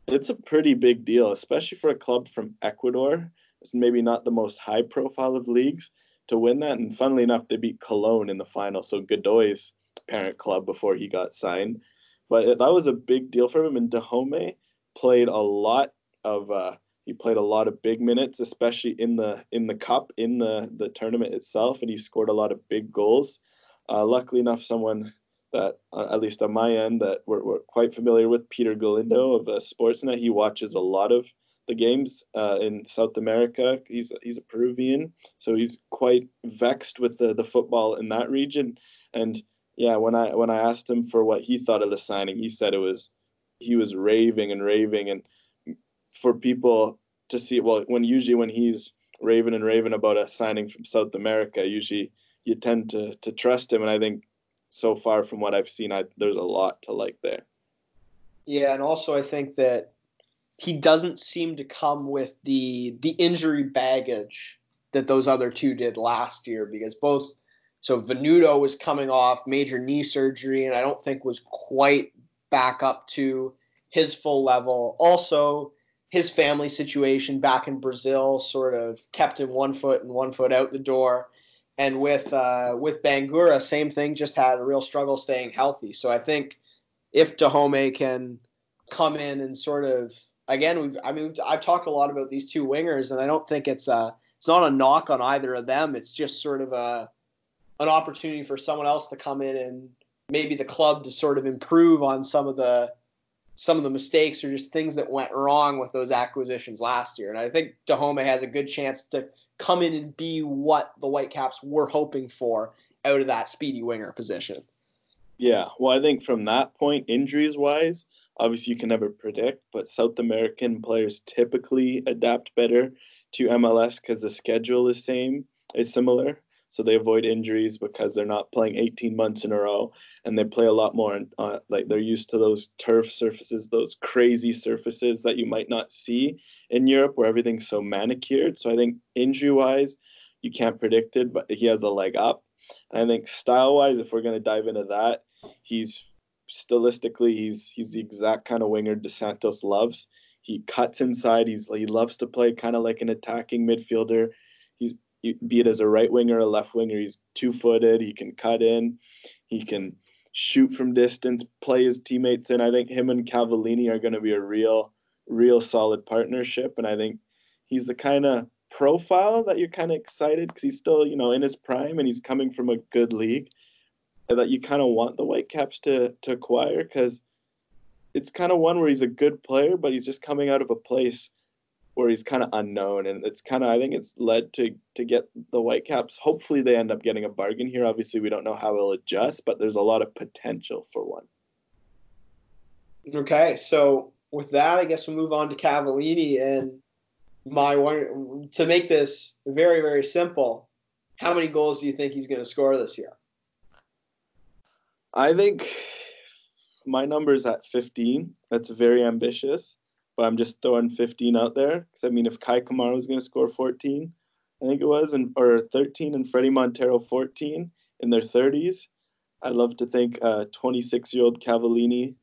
It's a pretty big deal, especially for a club from Ecuador. It's maybe not the most high profile of leagues to win that. And funnily enough, they beat Colón in the final. So Godoy's parent club before he got signed. But that was a big deal for him. And Dajome played a lot of uh, he played a lot of big minutes, especially in the in the cup in the the tournament itself, and he scored a lot of big goals. Uh, luckily enough, someone that uh, at least on my end that we're, we're quite familiar with, Peter Galindo of uh, Sportsnet. He watches a lot of the games uh, in South America. He's he's a Peruvian, so he's quite vexed with the the football in that region. And yeah, when I when I asked him for what he thought of the signing, he said it was he was raving and raving and for people to see well when usually when he's raving and raving about a signing from South America, usually you tend to to trust him and I think so far from what I've seen I, there's a lot to like there. Yeah, and also I think that he doesn't seem to come with the the injury baggage that those other two did last year because both so Venuto was coming off major knee surgery and I don't think was quite back up to his full level. Also, his family situation back in Brazil sort of kept him one foot and one foot out the door. And with uh, with Bangoura, same thing, just had a real struggle staying healthy. So I think if Dajome can come in and sort of again, we've, I mean, I've talked a lot about these two wingers, and I don't think it's a it's not a knock on either of them. It's just sort of a an opportunity for someone else to come in and maybe the club to sort of improve on some of the some of the mistakes or just things that went wrong with those acquisitions last year. And I think Dajome has a good chance to come in and be what the Whitecaps were hoping for out of that speedy winger position. Yeah, well, I think from that point, injuries wise, obviously you can never predict, but South American players typically adapt better to MLS because the schedule is same is similar so they avoid injuries because they're not playing 18 months in a row and they play a lot more uh, like they're used to those turf surfaces those crazy surfaces that you might not see in Europe where everything's so manicured. So I think injury wise you can't predict it but he has a leg up. And I think style wise if we're going to dive into that he's stylistically he's he's the exact kind of winger Dos Santos loves. He cuts inside he's he loves to play kind of like an attacking midfielder. He's be it as a right winger or a left winger. He's two footed. He can cut in. He can shoot from distance, play his teammates in. I think him and Cavallini are going to be a real, real solid partnership. And I think he's the kind of profile that you're kind of excited because he's still, you know, in his prime and he's coming from a good league that you kind of want the Whitecaps to to acquire because it's kind of one where he's a good player, but he's just coming out of a place where he's kind of unknown, and it's kind of I think it's led to to get the Whitecaps. Hopefully, they end up getting a bargain here. Obviously, we don't know how it'll adjust, but there's a lot of potential for one. Okay, so with that, I guess we'll move on to Cavallini and my one to make this very very simple. How many goals do you think he's going to score this year? I think my number is at 15. That's very ambitious but I'm just throwing 15 out there because I mean, if Kei Kamara was going to score 14, I think it was, and or 13, and Fredy Montero 14 in their 30s, I'd love to think uh, 26-year-old Cavallini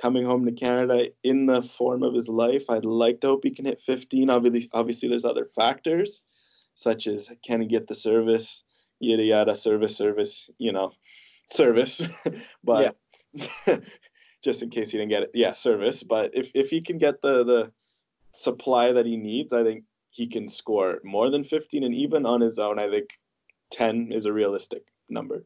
coming home to Canada in the form of his life. I'd like to hope he can hit 15. Obviously, obviously, there's other factors such as can he get the service, yada yada, service, service, you know, service. but yeah. just in case he didn't get it. Yeah, service. But if if he can get the the supply that he needs, I think he can score more than 15, and even on his own, I think 10 is a realistic number.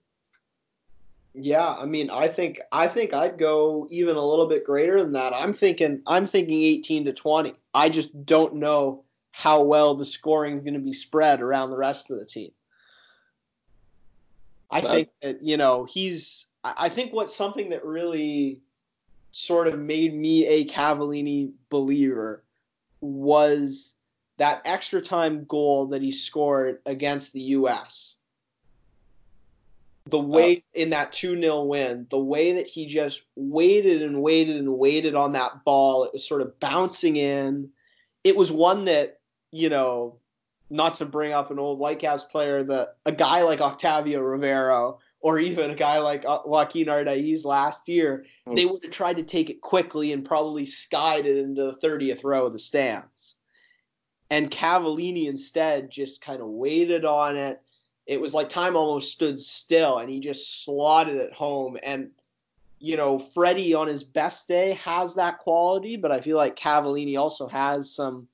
Yeah, I mean, I think I think I'd go even a little bit greater than that. I'm thinking I'm thinking 18 to 20. I just don't know how well the scoring is going to be spread around the rest of the team. I that, think that you know he's. I think what's something that really sort of made me a Cavallini believer was that extra time goal that he scored against the US. The way oh. in that 2 0 win, the way that he just waited and waited and waited on that ball, it was sort of bouncing in. It was one that, you know, not to bring up an old Whitecaps player, but a guy like Octavio Rivero or even a guy like uh, Joaquin Ardaiz last year, oh. they would have tried to take it quickly and probably skied it into the 30th row of the stands. And Cavallini instead just kind of waited on it. It was like time almost stood still, and he just slotted it home. And you know, Fredy on his best day has that quality, but I feel like Cavallini also has some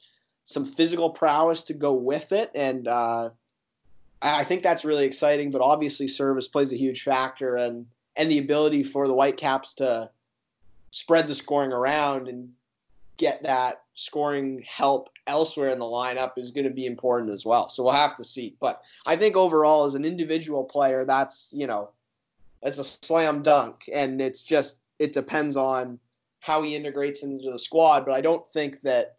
some physical prowess to go with it, and uh, I think that's really exciting. But obviously, service plays a huge factor, and and the ability for the Whitecaps to spread the scoring around and get that scoring help elsewhere in the lineup is going to be important as well. So we'll have to see. But I think overall, as an individual player, that's you know as a slam dunk, and it's just it depends on how he integrates into the squad. But I don't think that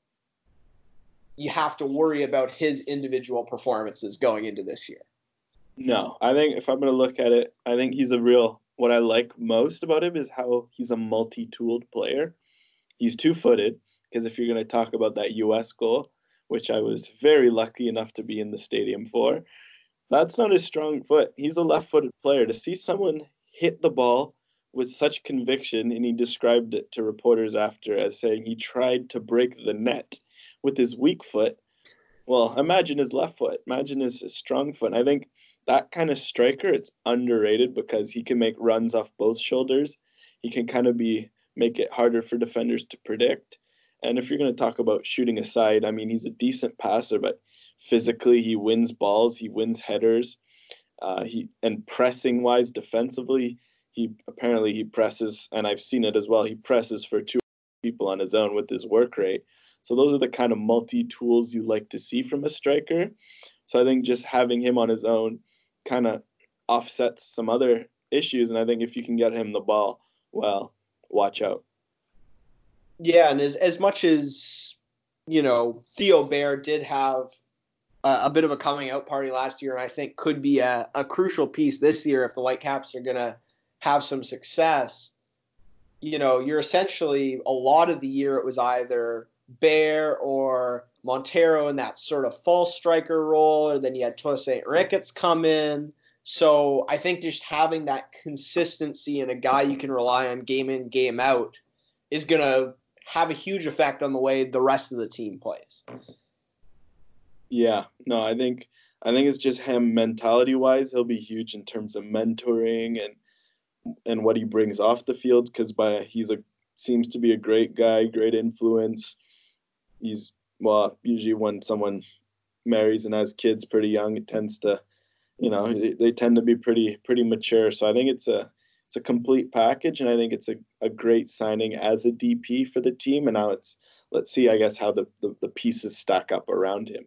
you have to worry about his individual performances going into this year. No, I think if I'm going to look at it, I think he's a real. What I like most about him is how he's a multi-tooled player. He's two-footed because if you're going to talk about that U.S. goal, which I was very lucky enough to be in the stadium for, that's not his strong foot. He's a left-footed player. To see someone hit the ball with such conviction, and he described it to reporters after as saying he tried to break the net with his weak foot. Well, imagine his left foot. Imagine his, strong foot. And I think that kind of striker, it's underrated because he can make runs off both shoulders. He can kind of be make it harder for defenders to predict. And if you're going to talk about shooting aside, I mean, he's a decent passer, but physically he wins balls, he wins headers. Uh, he and pressing wise defensively, he apparently he presses, and I've seen it as well. He presses for two people on his own with his work rate. So those are the kind of multi tools you like to see from a striker. So I think just having him on his own kind of offsets some other issues, and I think if you can get him the ball, well, watch out. Yeah, and as as much as you know, Theo Bair did have a bit of a coming out party last year, and I think could be a, a crucial piece this year if the Whitecaps are to have some success. You know, you're essentially a lot of the year it was either Bair or Montero in that sort of false striker role, or then you had Tosaint Ricketts come in. So I think just having that consistency and a guy you can rely on game in, game out is going to have a huge effect on the way the rest of the team plays. Yeah, no, I think I think it's just him mentality wise, he'll be huge in terms of mentoring and and what he brings off the field because by he's a seems to be a great guy, great influence. He's well, usually when someone marries and has kids pretty young, it tends to, you know, they, they tend to be pretty pretty mature. So I think it's a it's a complete package, and I think it's a, a great signing as a DP for the team. And now it's let's see, I guess, how the, the, the pieces stack up around him.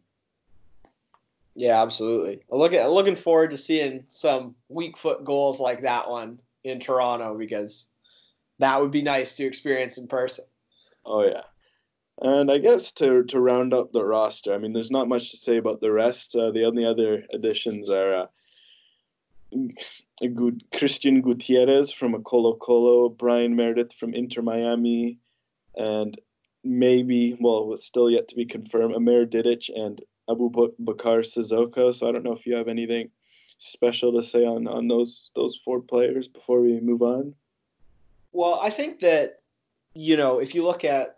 Yeah, absolutely. Looking looking forward to seeing some weak foot goals like that one in Toronto because that would be nice to experience in person. Oh yeah. And I guess to to round up the roster, I mean, there's not much to say about the rest. Uh, the only other additions are uh, Christian Gutierrez from Colo Colo, Bryan Meredith from Inter Miami, and maybe, well, it's still yet to be confirmed, Amer Didic and Abu Bakar Sissoko. So I don't know if you have anything special to say on on those those four players before we move on. Well, I think that you know if you look at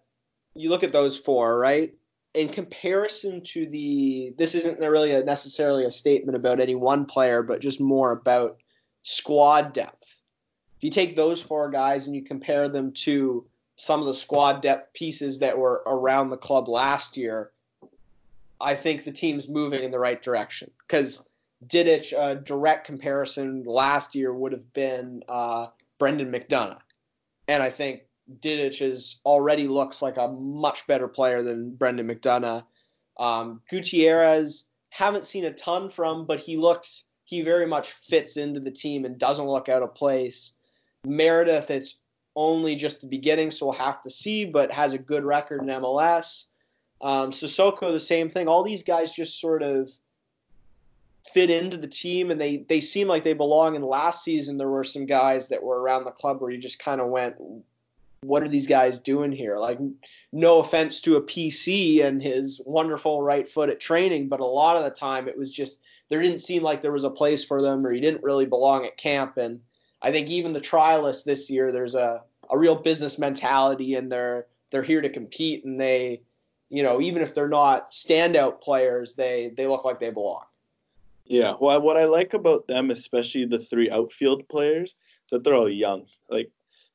you look at those four, right? In comparison to the, this isn't really a, necessarily a statement about any one player, but just more about squad depth. If you take those four guys and you compare them to some of the squad depth pieces that were around the club last year, I think the team's moving in the right direction. Because Didic, a direct comparison last year would have been uh, Brendan McDonough. And I think Didic is already looks like a much better player than Brendan McDonough. Um, Gutierrez haven't seen a ton from, but he looks he very much fits into the team and doesn't look out of place. Meredith, it's only just the beginning, so we'll have to see, but has a good record in MLS. Um, Sissoko, the same thing. All these guys just sort of fit into the team, and they they seem like they belong. And last season, there were some guys that were around the club where you just kind of went, what are these guys doing here? Like, no offense to a PC and his wonderful right foot at training, but a lot of the time it was just there didn't seem like there was a place for them or he didn't really belong at camp. And I think even the trialists this year, there's a, a real business mentality and they're they're here to compete and they, you know, even if they're not standout players, they they look like they belong. Yeah, well, what I like about them, especially the three outfield players, is that they're all young. Like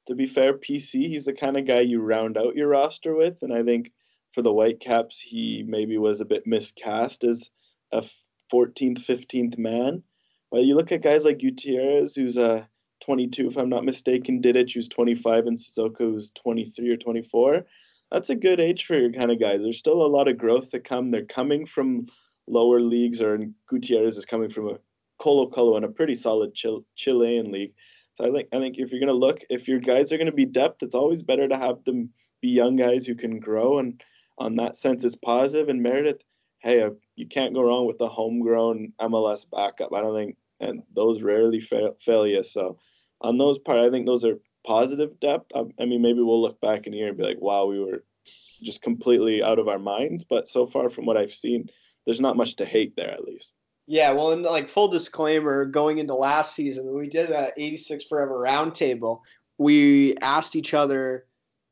to be fair, PC, he's the kind of guy you round out your roster with. And I think for the Whitecaps, he maybe was a bit miscast as a 14th, 15th man. Well, you look at guys like Gutierrez, who's a uh, 22, if I'm not mistaken, Didic, who's 25, and Sissoko, who's 23 or 24. That's a good age for your kind of guys. There's still a lot of growth to come. They're coming from lower leagues, or Gutierrez is coming from a Colo Colo and a pretty solid Chilean league. So I think I think if you're gonna look, if your guys are gonna be depth, it's always better to have them be young guys who can grow, and on that sense, it's positive. And Meredith, hey, uh, you can't go wrong with the homegrown MLS backup. I don't think, and those rarely fail, fail you. So on those part, I think those are positive depth. I, I mean, maybe we'll look back in here and be like, wow, we were just completely out of our minds. But so far from what I've seen, there's not much to hate there, at least. Yeah, well, and like full disclaimer, going into last season, when we did that 86 Forever roundtable, we asked each other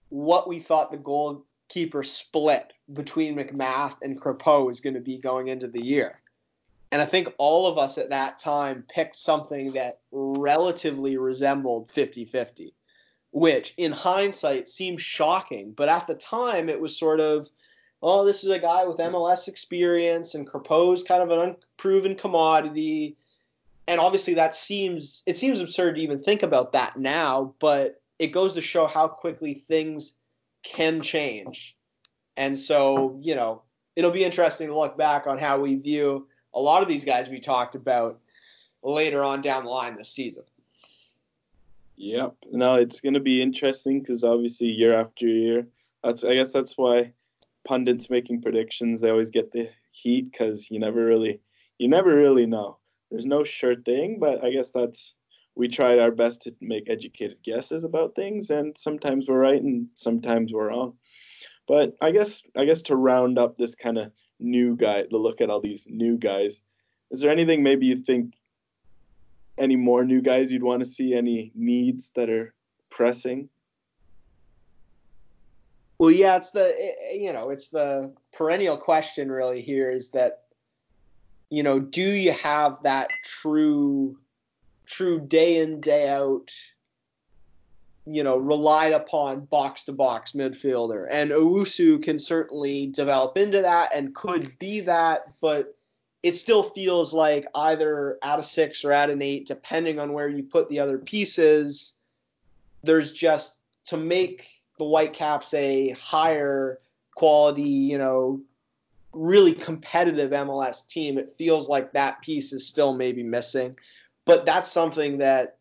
what we thought the goalkeeper split between MacMath and Crépeau was going to be going into the year. And I think all of us at that time picked something that relatively resembled 50 50, which in hindsight seems shocking. But at the time, it was sort of oh, this is a guy with MLS experience and Crépeau's kind of an unproven commodity. And obviously that seems it seems absurd to even think about that now, but it goes to show how quickly things can change. And so, you know, it'll be interesting to look back on how we view a lot of these guys we talked about later on down the line this season. Yep. No, it's going to be interesting because obviously year after year, that's I guess that's why pundits making predictions, they always get the heat because you never really you never really know. There's no sure thing, but I guess that's we tried our best to make educated guesses about things, and sometimes we're right and sometimes we're wrong. But I guess I guess to round up this kind of new guy, the look at all these new guys, is there anything maybe you think any more new guys you'd want to see? Any needs that are pressing? Well, yeah, it's the you know it's the perennial question really here is that you know do you have that true true day in day out you know relied upon box to box midfielder? And Owusu can certainly develop into that and could be that but it still feels like either at a six or at an eight depending on where you put the other pieces there's just to make the Whitecaps a higher quality, you know, really competitive MLS team, it feels like that piece is still maybe missing. But that's something that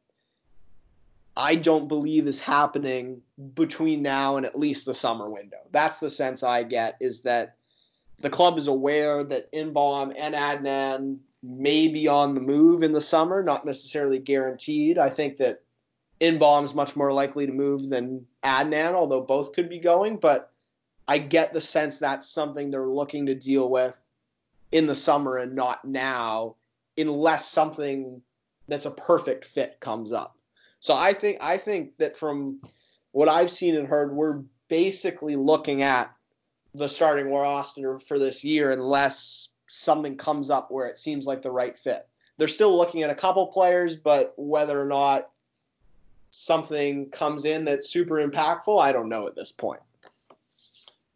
I don't believe is happening between now and at least the summer window. That's the sense I get is that the club is aware that Inbeom and Adnan may be on the move in the summer, not necessarily guaranteed. I think that Inbeom's much more likely to move than Adnan, although both could be going. But I get the sense that's something they're looking to deal with in the summer and not now, unless something that's a perfect fit comes up. So I think I think that from what I've seen and heard, we're basically looking at the starting roster for this year unless something comes up where it seems like the right fit. They're still looking at a couple players, but whether or not something comes in that's super impactful, I don't know at this point.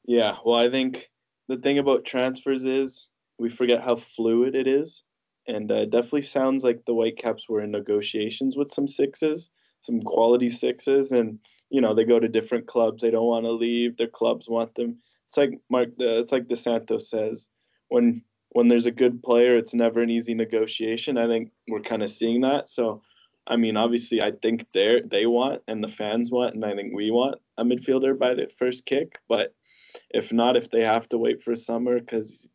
Yeah, well, I think the thing about transfers is we forget how fluid it is. And uh, definitely sounds like the Whitecaps were in negotiations with some sixes, some quality sixes, and you know they go to different clubs. They don't want to leave. Their clubs want them. It's like Mark. Uh, it's like DeSanto says, when when there's a good player, it's never an easy negotiation. I think we're kind of seeing that. So I mean, obviously, I think they they want and the fans want, and I think we want a midfielder by the first kick. But if not, if they have to wait for summer because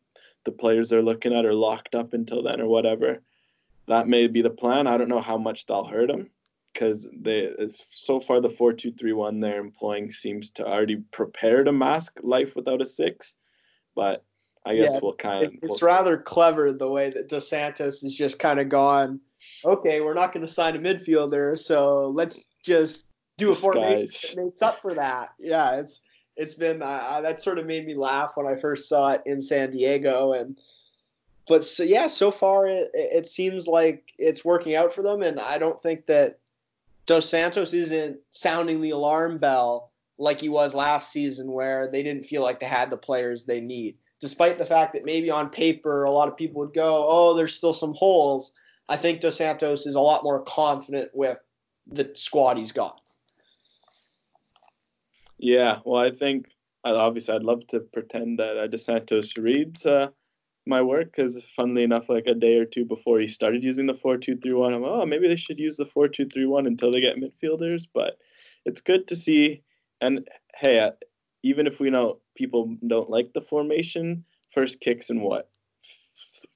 the players they're looking at are locked up until then or whatever, that may be the plan. I don't know how much they'll hurt them. because they so far the four two three one they're employing seems to already prepare to mask life without a six, but I guess yeah, we'll kind of. It's we'll, rather clever the way that Dos Santos has just kind of gone. Okay, we're not going to sign a midfielder, so let's just do a formation that makes up for that. Yeah, it's it's been uh, that sort of made me laugh when I first saw it in San Diego, and but so yeah, so far it it seems like it's working out for them, and I don't think that Dos Santos isn't sounding the alarm bell like he was last season, where they didn't feel like they had the players they need despite the fact that maybe on paper a lot of people would go, oh, there's still some holes. I think Dos Santos is a lot more confident with the squad he's got. Yeah, well, I think obviously I'd love to pretend that uh, Santos reads uh, my work because, funnily enough, like a day or two before he started using the four-two-three-one, I'm oh maybe they should use the four-two-three-one until they get midfielders. But it's good to see, and hey, uh, even if we know people don't like the formation, first kicks in what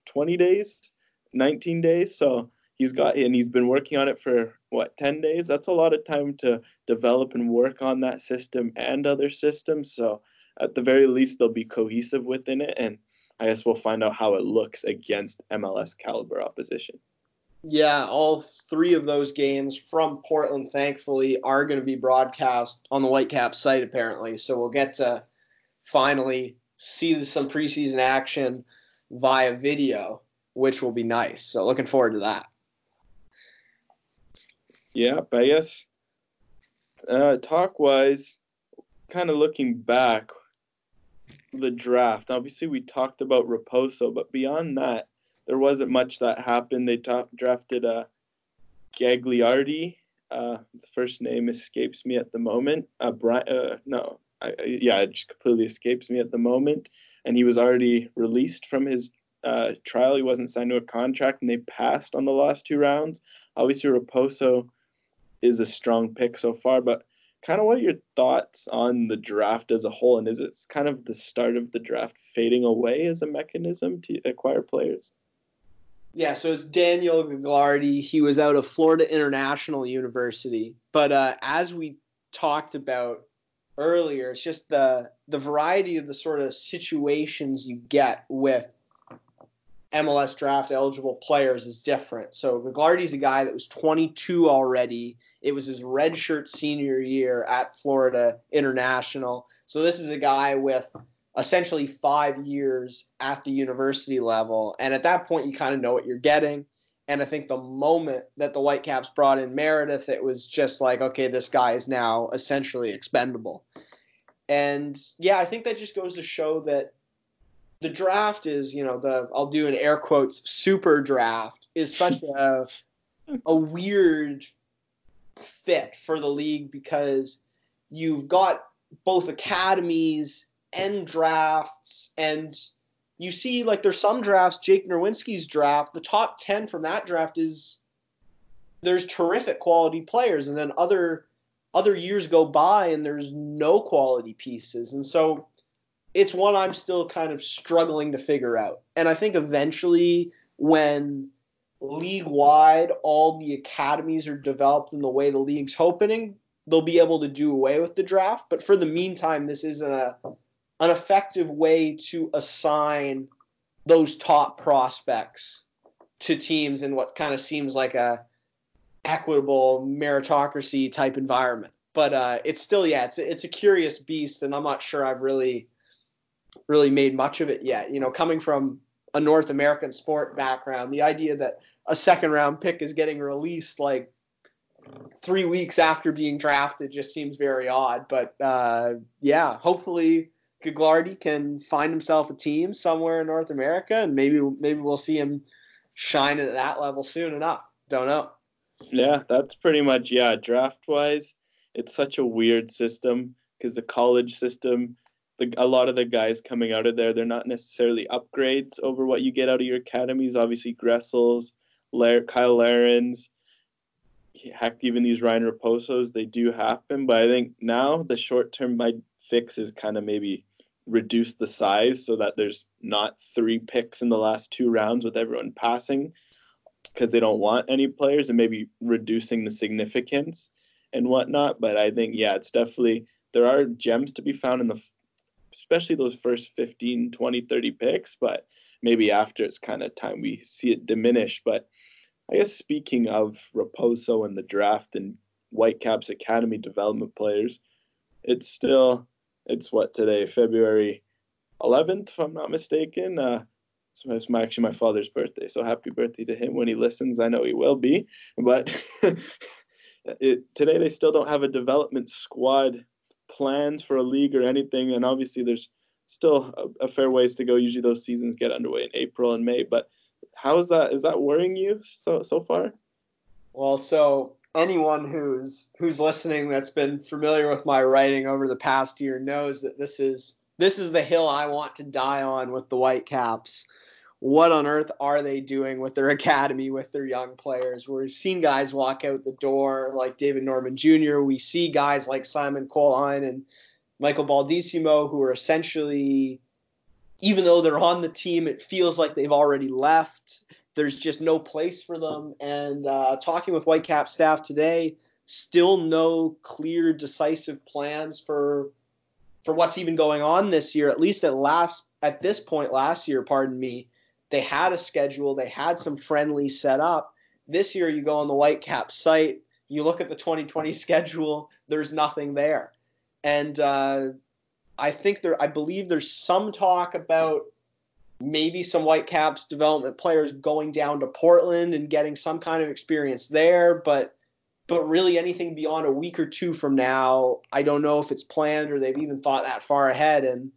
20 days, 19 days. So he's got and he's been working on it for what 10 days. That's a lot of time to develop and work on that system and other systems. So at the very least they'll be cohesive within it and I guess we'll find out how it looks against MLS caliber opposition. Yeah, all three of those games from Portland, thankfully, are going to be broadcast on the Whitecaps site, apparently. So we'll get to finally see some preseason action via video, which will be nice. So looking forward to that. Yeah, I guess uh, talk wise, kind of looking back, the draft. Obviously, we talked about Raposo, but beyond that, there wasn't much that happened. They top, drafted uh, Gagliardi. Uh, the first name escapes me at the moment. Uh, Brian, uh, no, I, yeah, it just completely escapes me at the moment. And he was already released from his uh, trial. He wasn't signed to a contract, and they passed on the last two rounds. Obviously, Raposo is a strong pick so far, but kind of what are your thoughts on the draft as a whole? And is it kind of the start of the draft fading away as a mechanism to acquire players? Yeah, so it's Daniel Gagliardi. He was out of Florida International University. But uh, as we talked about earlier, it's just the the variety of the sort of situations you get with MLS draft eligible players is different. So Gagliardi's a guy that was 22 already. It was his redshirt senior year at Florida International. So this is a guy with essentially five years at the university level. And at that point, you kind of know what you're getting. And I think the moment that the Whitecaps brought in Meredith, it was just like, okay, this guy is now essentially expendable. And yeah, I think that just goes to show that the draft is, you know, the I'll do an air quotes super draft is such a a weird fit for the league because you've got both academies and drafts and you see like there's some drafts Jake Nerwinski's draft the top 10 from that draft is there's terrific quality players and then other other years go by and there's no quality pieces. And so it's one I'm still kind of struggling to figure out and I think eventually when league wide all the academies are developed in the way the league's hoping they'll be able to do away with the draft but for the meantime this isn't a an effective way to assign those top prospects to teams in what kind of seems like a equitable meritocracy type environment. But uh, it's still, yeah, it's it's a curious beast, and I'm not sure I've really really made much of it yet. You know, coming from a North American sport background, the idea that a second round pick is getting released like three weeks after being drafted just seems very odd. But uh, yeah, hopefully Gagliardi can find himself a team somewhere in North America, and maybe maybe we'll see him shine at that level soon enough. Don't know. Yeah, that's pretty much yeah. Draft wise, it's such a weird system because the college system, the, a lot of the guys coming out of there, they're not necessarily upgrades over what you get out of your academies. Obviously, Gressels, Lair, Cyle Larins, heck, even these Ryan Raposos, they do happen. But I think now the short term my fix is kind of maybe reduce the size so that there's not three picks in the last two rounds with everyone passing. because they don't want any players and maybe reducing the significance and whatnot. But I think yeah, it's definitely there are gems to be found in the especially those first 15, 20, 30 picks, but maybe after it's kind of time we see it diminish. But I guess speaking of Raposo and the draft and Whitecaps Academy development players, it's still it's what today, February 11th, if I'm not mistaken. Uh, it's my, actually my father's birthday, so happy birthday to him when he listens. I know he will be, but it, today they still don't have a development squad plans for a league or anything, and obviously there's still a, a fair ways to go. Usually those seasons get underway in April and May, but how is that? Is that worrying you so so far? Well, so anyone who's who's listening that's been familiar with my writing over the past year knows that this is this is the hill I want to die on with the Whitecaps. What on earth are they doing with their academy with their young players? We've seen guys walk out the door like David Norman Jr. We see guys like Simon Colyn and Michael Baldisimo who are essentially even though they're on the team, it feels like they've already left. There's just no place for them. And uh, talking with Whitecap staff today, still no clear, decisive plans for for what's even going on this year. At least at last at this point last year, pardon me, they had a schedule, they had some friendly set up. This year, you go on the Whitecap site, you look at the 2020 schedule, there's nothing there. And uh, I think there, I believe there's some talk about maybe some Whitecaps development players going down to Portland and getting some kind of experience there, but but really anything beyond a week or two from now, I don't know if it's planned or they've even thought that far ahead. And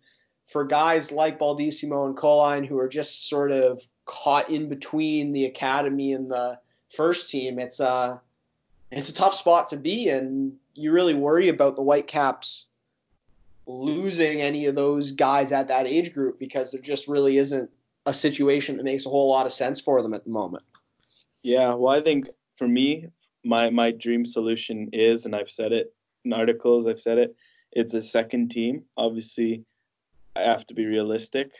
for guys like Baldisimo and Colyn who are just sort of caught in between the academy and the first team, it's a it's a tough spot to be in. You really worry about the Whitecaps losing any of those guys at that age group because there just really isn't a situation that makes a whole lot of sense for them at the moment. Yeah, well, I think for me, my my dream solution is, and I've said it in articles, I've said it, it's a second team. Obviously, I have to be realistic.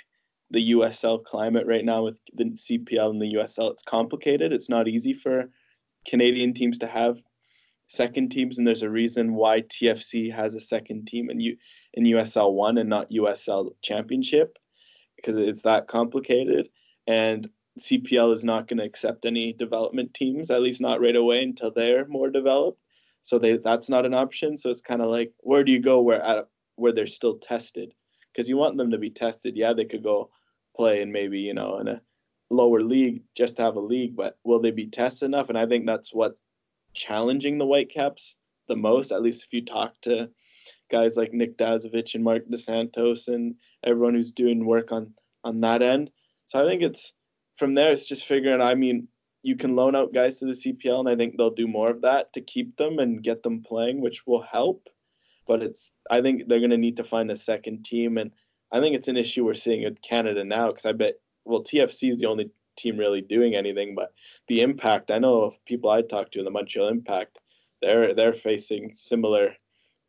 The USL climate right now with the CPL and the USL, it's complicated. It's not easy for Canadian teams to have second teams, and there's a reason why TFC has a second team, and you in USL one and not USL Championship because it's that complicated. And CPL is not going to accept any development teams, at least not right away until they're more developed. So they that's not an option. So it's kind of like where do you go where at where they're still tested? Because you want them to be tested. Yeah, they could go play in maybe you know in a lower league just to have a league, but will they be tested enough? And I think that's what's challenging the Whitecaps the most. At least if you talk to guys like Nick Dasovic and Marc Dos Santos and everyone who's doing work on on that end. So I think it's from there it's just figuring I mean you can loan out guys to the CPL and I think they'll do more of that to keep them and get them playing which will help. But it's I think they're going to need to find a second team and I think it's an issue we're seeing in Canada now cuz I bet well TFC is the only team really doing anything but the impact I know of people I talked to in the Montreal Impact they're they're facing similar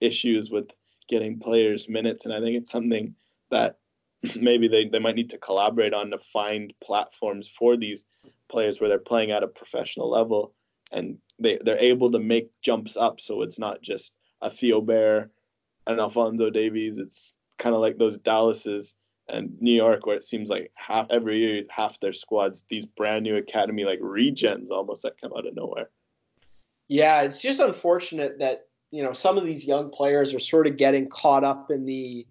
issues with getting players minutes, and I think it's something that maybe they, they might need to collaborate on to find platforms for these players where they're playing at a professional level and they, they're able to make jumps up so it's not just a Theo Bair and Alfonso Davies. It's kind of like those Dallases and New York where it seems like half every year half their squads these brand new academy like regens almost that come out of nowhere. Yeah, it's just unfortunate that you know some of these young players are sort of getting caught up in the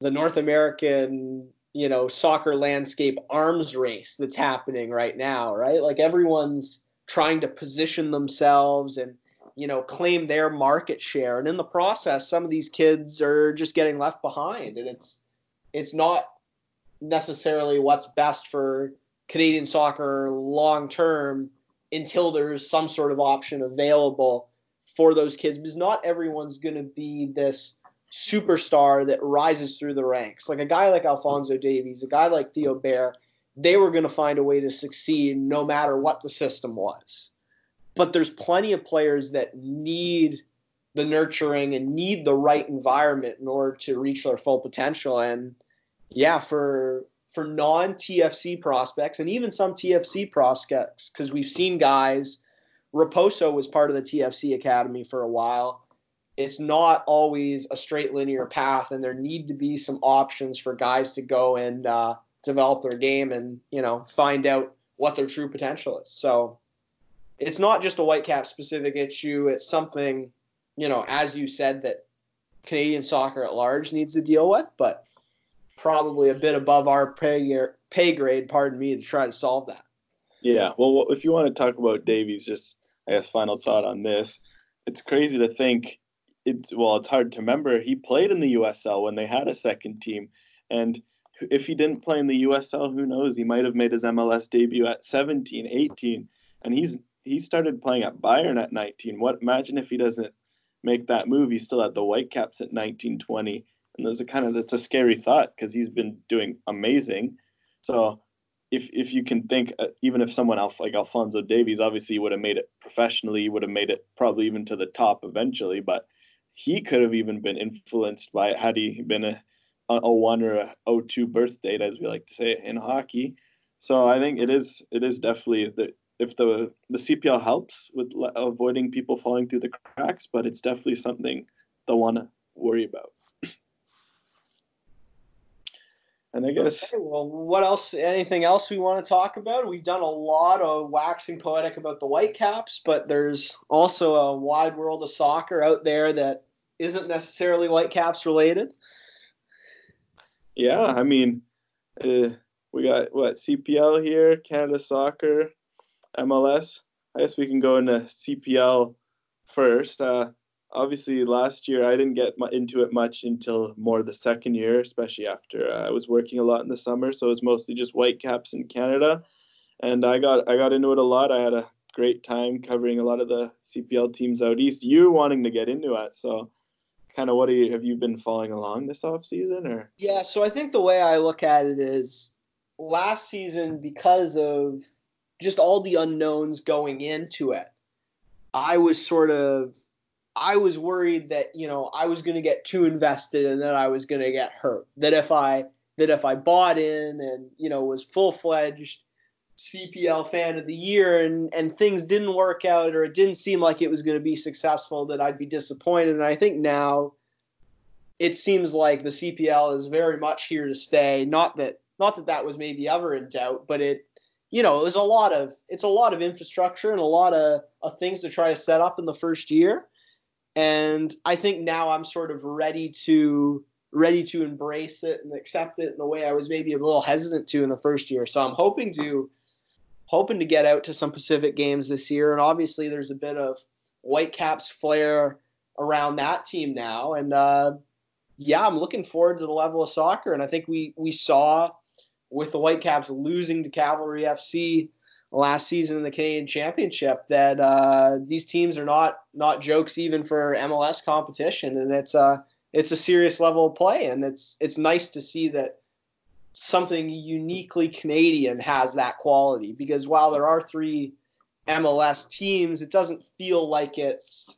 the North American you know soccer landscape arms race that's happening right now, right? Like everyone's trying to position themselves and you know claim their market share, and in the process, some of these kids are just getting left behind, and it's it's not necessarily what's best for Canadian soccer long term until there's some sort of option available for those kids because not everyone's going to be this superstar that rises through the ranks. Like a guy like Alfonso Davies, a guy like Theo Bair, they were going to find a way to succeed no matter what the system was. But there's plenty of players that need the nurturing and need the right environment in order to reach their full potential. And yeah, for for non TFC prospects and even some TFC prospects, because we've seen guys. Raposo was part of the TFC academy for a while. It's not always a straight linear path, and there need to be some options for guys to go and uh, develop their game and you know find out what their true potential is. So it's not just a Whitecap specific issue. It's something you know, as you said, that Canadian soccer at large needs to deal with, but probably a bit above our pay, pay grade, pardon me, to try to solve that. Yeah, well, if you want to talk about Davies, just I guess final thought on this, it's crazy to think it's well, it's hard to remember he played in the USL when they had a second team, and if he didn't play in the USL, who knows? He might have made his MLS debut at 17, 18, and he's he started playing at Bayern at 19. What imagine if he doesn't make that move? He's still at the Whitecaps at 19, 20 and those are kind of that's a scary thought because he's been doing amazing. So if if you can think, uh, even if someone else like Alfonso Davies, obviously would have made it professionally, would have made it probably even to the top eventually, but he could have even been influenced by it had he been a a one or a 02 birth date, as we like to say in hockey. So I think it is it is definitely the if the the CPL helps with avoiding people falling through the cracks, but it's definitely something they'll want to worry about. And I guess. Okay, well, what else? Anything else we want to talk about? We've done a lot of waxing poetic about the Whitecaps, but there's also a wide world of soccer out there that isn't necessarily Whitecaps related. Yeah, I mean, uh, we got what CPL here, Canada Soccer, MLS. I guess we can go into CPL first. Uh, obviously last year I didn't get into it much until more the second year, especially after uh, I was working a lot in the summer. So it was mostly just Whitecaps in Canada, and I got I got into it a lot. I had a great time covering a lot of the CPL teams out east. You wanting to get into it, so kind of what you, have you been following along this off season or? Yeah, so I think the way I look at it is last season because of just all the unknowns going into it. I was sort of I was worried that you know I was going to get too invested and that I was going to get hurt. That if I that if I bought in and you know was full fledged CPL fan of the year and and things didn't work out or it didn't seem like it was going to be successful, that I'd be disappointed. And I think now it seems like the CPL is very much here to stay. Not that not that that was maybe ever in doubt, but it you know it was a lot of it's a lot of infrastructure and a lot of, of things to try to set up in the first year and I think now I'm sort of ready to ready to embrace it and accept it in a way I was maybe a little hesitant to in the first year. So I'm hoping to hoping to get out to some Pacific games this year. And obviously there's a bit of Whitecaps flair around that team now. And uh, yeah, I'm looking forward to the level of soccer. And I think we we saw with the Whitecaps losing to Cavalry FC last season in the Canadian Championship that uh, these teams are not not jokes even for MLS competition, and it's a uh, it's a serious level of play, and it's it's nice to see that something uniquely Canadian has that quality. Because while there are three MLS teams, it doesn't feel like it's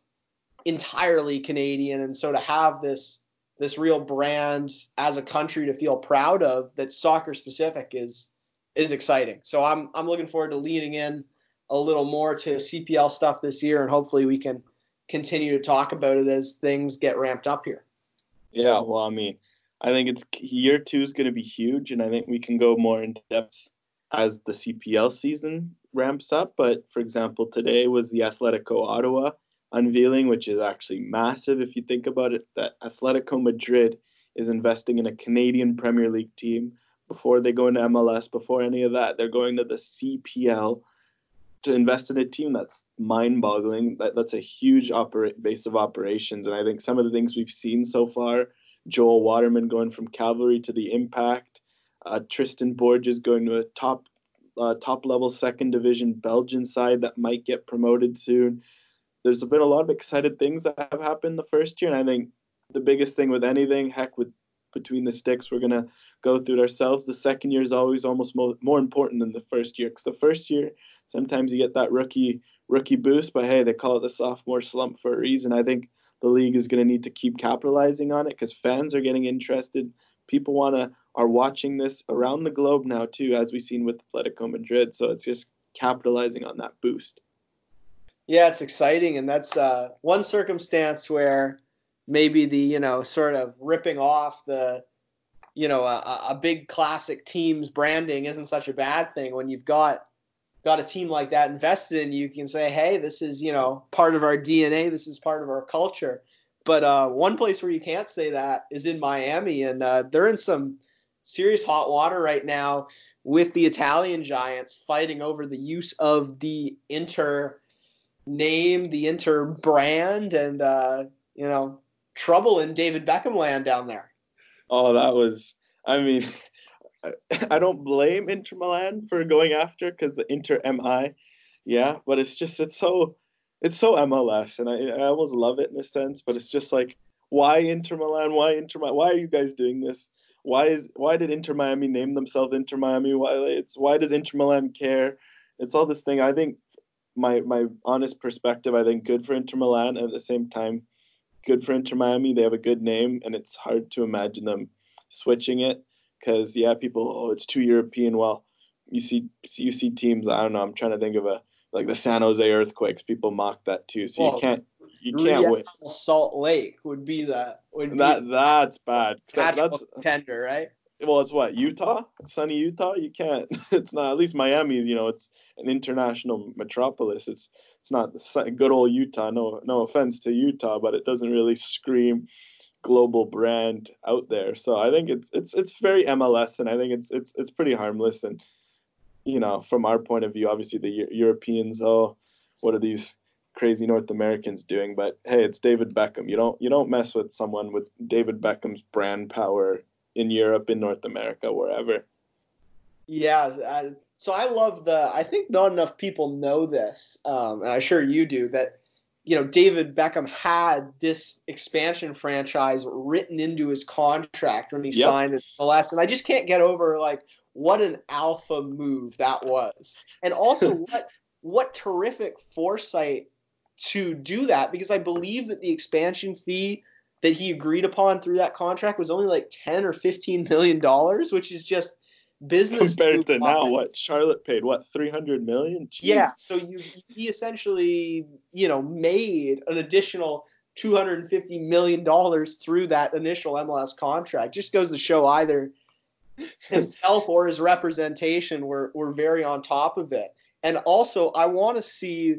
entirely Canadian, and so to have this this real brand as a country to feel proud of that's soccer specific is is exciting. So I'm I'm looking forward to leaning in a little more to CPL stuff this year, and hopefully we can continue to talk about it as things get ramped up here. Yeah, well, I mean, I think it's year two is going to be huge, and I think we can go more in depth as the CPL season ramps up. But for example, today was the Atletico Ottawa unveiling, which is actually massive if you think about it. That Atletico Madrid is investing in a Canadian Premier League team before they go into MLS, before any of that. They're going to the CPL to invest in a team that's mind-boggling. That, that's a huge opera- base of operations, and I think some of the things we've seen so far, Joel Waterman going from Cavalry to the Impact, uh, Tristan Borges going to a top uh, top level second division Belgian side that might get promoted soon. There's been a lot of excited things that have happened the first year, and I think the biggest thing with anything, heck, with between the sticks, we're gonna go through it ourselves. The second year is always almost more, more important than the first year because the first year sometimes you get that rookie rookie boost, but hey, they call it the sophomore slump for a reason. I think the league is going to need to keep capitalizing on it because fans are getting interested. People want to are watching this around the globe now too, as we've seen with Atletico Madrid. So it's just capitalizing on that boost. Yeah, it's exciting, and that's uh, one circumstance where maybe the you know sort of ripping off the you know a, a big classic team's branding isn't such a bad thing. When you've got got a team like that invested in you can say hey this is you know part of our dna this is part of our culture. But uh, one place where you can't say that is in miami and uh, they're in some serious hot water right now with the italian giants fighting over the use of the inter name the inter brand and uh, you know trouble in david beckham land down there oh that was i mean I don't blame Inter Milan for going after because the Inter MI, yeah, but it's just it's so it's so MLS, and I I almost love it in a sense, but it's just like why Inter Milan? Why Inter? Why are you guys doing this? Why is why did Inter Miami name themselves Inter Miami? Why it's why does Inter Milan care? It's all this thing. I think my my honest perspective, I think good for Inter Milan, and at the same time, good for Inter Miami. They have a good name, and it's hard to imagine them switching it because yeah, people oh it's too European. Well, you see you see teams. I don't know. I'm trying to think of a like the San Jose Earthquakes. People mock that too. So well, you can't you can't win. Salt Lake would be that. Would that be that's bad. That's tender, right? Well, it's what Utah, sunny Utah. You can't. It's not. At least Miami. You know, it's an international metropolis. It's it's not good old Utah. No no offense to Utah, but it doesn't really scream global brand out there. So I think it's it's it's very MLS, and I think it's it's it's pretty harmless. And you know, from our point of view, obviously the Europeans, oh, what are these crazy North Americans doing? But hey, it's David Beckham. You don't you don't mess with someone with David Beckham's brand power in Europe, in North America, wherever. Yeah. I, so I love the. I think not enough people know this, um, and I'm sure you do that you know, David Beckham had this expansion franchise written into his contract when he yep. signed it MLS, and I just can't get over like what an alpha move that was, and also what what terrific foresight to do that because I believe that the expansion fee that he agreed upon through that contract was only like 10 or 15 million dollars, which is just business compared to now what charlotte paid what 300 million? Jeez. yeah so you he essentially you know made an additional 250 million dollars through that initial mls contract. Just goes to show either himself or his representation were, were very on top of it. And also i want to see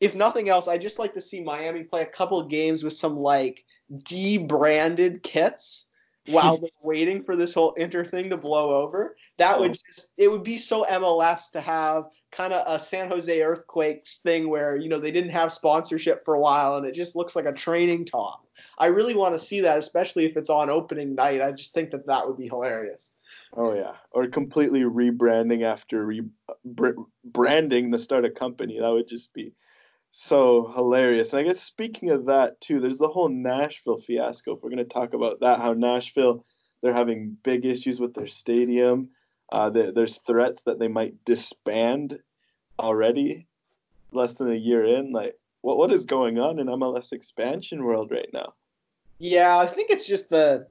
if nothing else i just like to see miami play a couple of games with some like debranded kits while they're waiting for this whole inter thing to blow over. That oh. would just it would be so MLS to have kind of a San Jose Earthquakes thing where you know they didn't have sponsorship for a while and it just looks like a training top. I really want to see that, especially if it's on opening night. I just think that that would be hilarious. Oh yeah, or completely rebranding after re- uh, branding the start a company. That would just be so hilarious. And I guess speaking of that too, there's the whole Nashville fiasco. If we're going to talk about that, how Nashville they're having big issues with their stadium. Uh, there's threats that they might disband already, less than a year in. Like, what what is going on in MLS expansion world right now? Yeah, I think it's just the,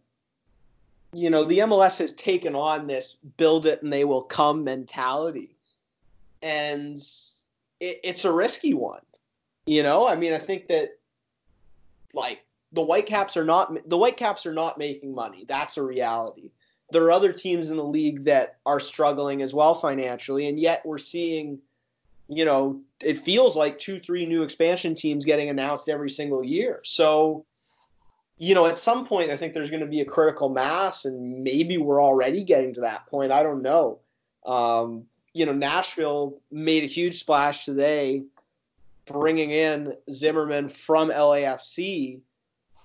you know, the MLS has taken on this build it and they will come mentality, and it, it's a risky one. You know, I mean, I think that like the Whitecaps are not the Whitecaps are not making money. That's a reality. There are other teams in the league that are struggling as well financially, and yet we're seeing, you know, it feels like two, three new expansion teams getting announced every single year. So, you know, at some point, I think there's going to be a critical mass, and maybe we're already getting to that point. I don't know. Um, you know, Nashville made a huge splash today bringing in Zimmerman from LAFC.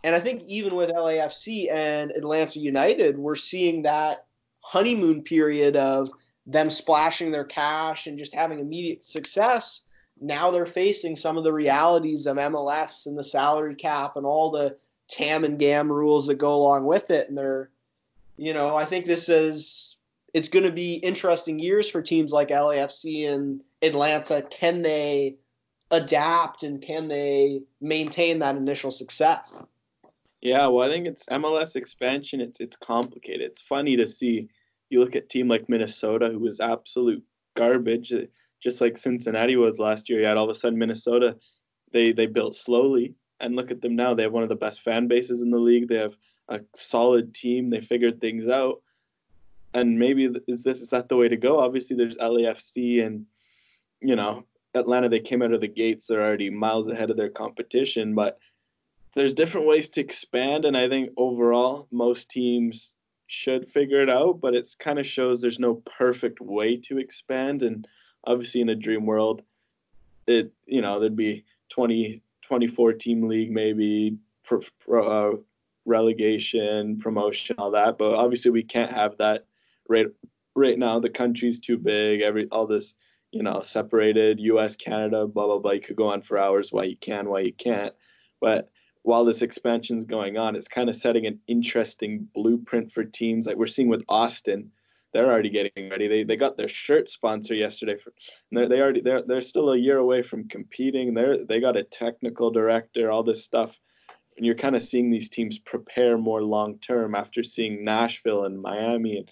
And I think even with LAFC and Atlanta United, we're seeing that honeymoon period of them splashing their cash and just having immediate success. Now they're facing some of the realities of MLS and the salary cap and all the TAM and GAM rules that go along with it. And they're, you know, I think this is, it's going to be interesting years for teams like LAFC and Atlanta. Can they adapt and can they maintain that initial success? Yeah, well, I think it's MLS expansion. It's it's complicated. It's funny to see you look at team like Minnesota, who was absolute garbage, uh, just like Cincinnati was last year. Yet all of a sudden Minnesota, they they built slowly, and look at them now. They have one of the best fan bases in the league. They have a solid team. They figured things out, and maybe is this is that the way to go? Obviously, there's LAFC and you know Atlanta. They came out of the gates. They're already miles ahead of their competition, but there's different ways to expand, and I think overall most teams should figure it out. But it kind of shows there's no perfect way to expand, and obviously in a dream world, it you know there'd be 20 24 team league maybe pro, pro, uh, relegation promotion all that but obviously we can't have that right right now the country's too big every all this you know separated us canada blah blah blah you could go on for hours why you can why you can't but while this expansion is going on it's kind of setting an interesting blueprint for teams like we're seeing with austin they're already getting ready. They they got their shirt sponsor yesterday. For, they they already they're they're still a year away from competing. They're they got a technical director, all this stuff, and you're kind of seeing these teams prepare more long term after seeing Nashville and Miami and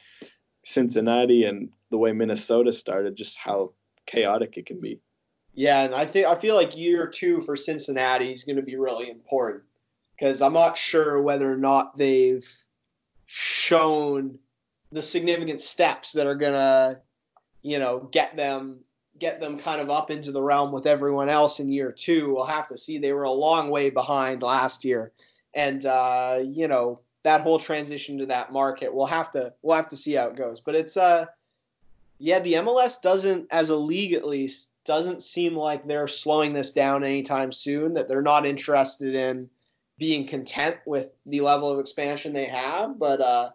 Cincinnati and the way Minnesota started, just how chaotic it can be. Yeah, and I think I feel like year two for Cincinnati is going to be really important because I'm not sure whether or not they've shown the significant steps that are gonna, you know, get them get them kind of up into the realm with everyone else in year two. We'll have to see. They were a long way behind last year, and uh, you know that whole transition to that market. We'll have to we'll have to see how it goes. But it's uh, yeah, the MLS doesn't, as a league at least, doesn't seem like they're slowing this down anytime soon. That they're not interested in being content with the level of expansion they have, but uh,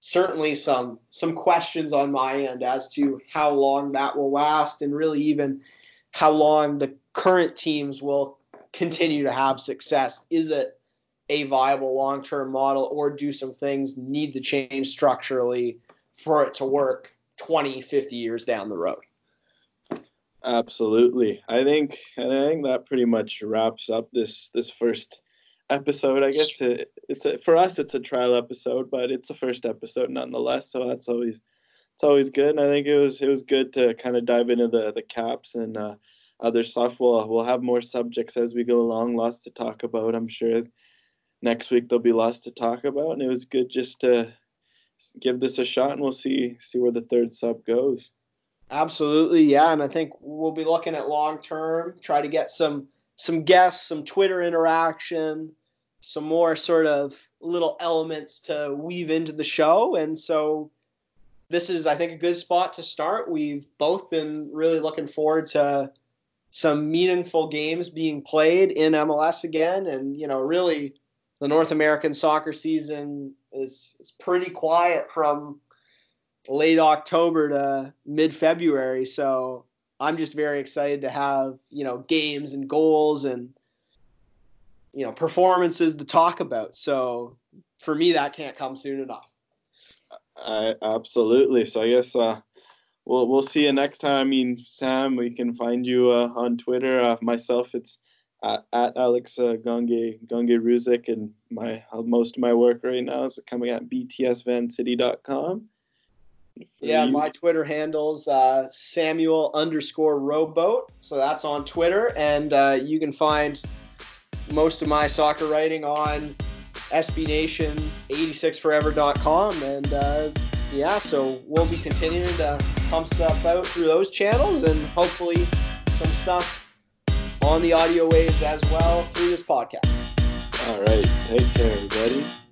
certainly some some questions on my end as to how long that will last and really even how long the current teams will continue to have success. Is it a viable long-term model or do some things need to change structurally for it to work 20, 50 years down the road? Absolutely. I think and I think that pretty much wraps up this this first episode. I guess it, it's a, for us it's a trial episode, but it's a first episode nonetheless. So that's always it's always good. And I think it was it was good to kind of dive into the the caps and uh, other stuff. We'll we'll have more subjects as we go along. Lots to talk about. I'm sure next week there'll be lots to talk about. And it was good just to give this a shot, and we'll see see where the third sub goes. Absolutely, yeah. And I think we'll be looking at long term. Try to get some some guests, some Twitter interaction, some more sort of little elements to weave into the show. And so this is, I think, a good spot to start. We've both been really looking forward to some meaningful games being played in MLS again. And, you know, really the North American soccer season is pretty quiet from late October to mid February. So I'm just very excited to have you know games and goals and you know performances to talk about. So for me, that can't come soon enough. Uh, absolutely. So I guess uh, we'll we'll see you next time. I mean, Sam, we can find you uh, on Twitter. Uh, myself, it's at, at Alex uh, Gange Gange Ruzik, and my most of my work right now is coming at btsvancity.com. Yeah, you. my Twitter handle's uh, Samuel underscore rowboat. So that's on Twitter. And uh, you can find most of my soccer writing on SBNation86forever.com. And uh, yeah, so we'll be continuing to pump stuff out through those channels and hopefully some stuff on the audio waves as well through this podcast. All right. Take care, everybody.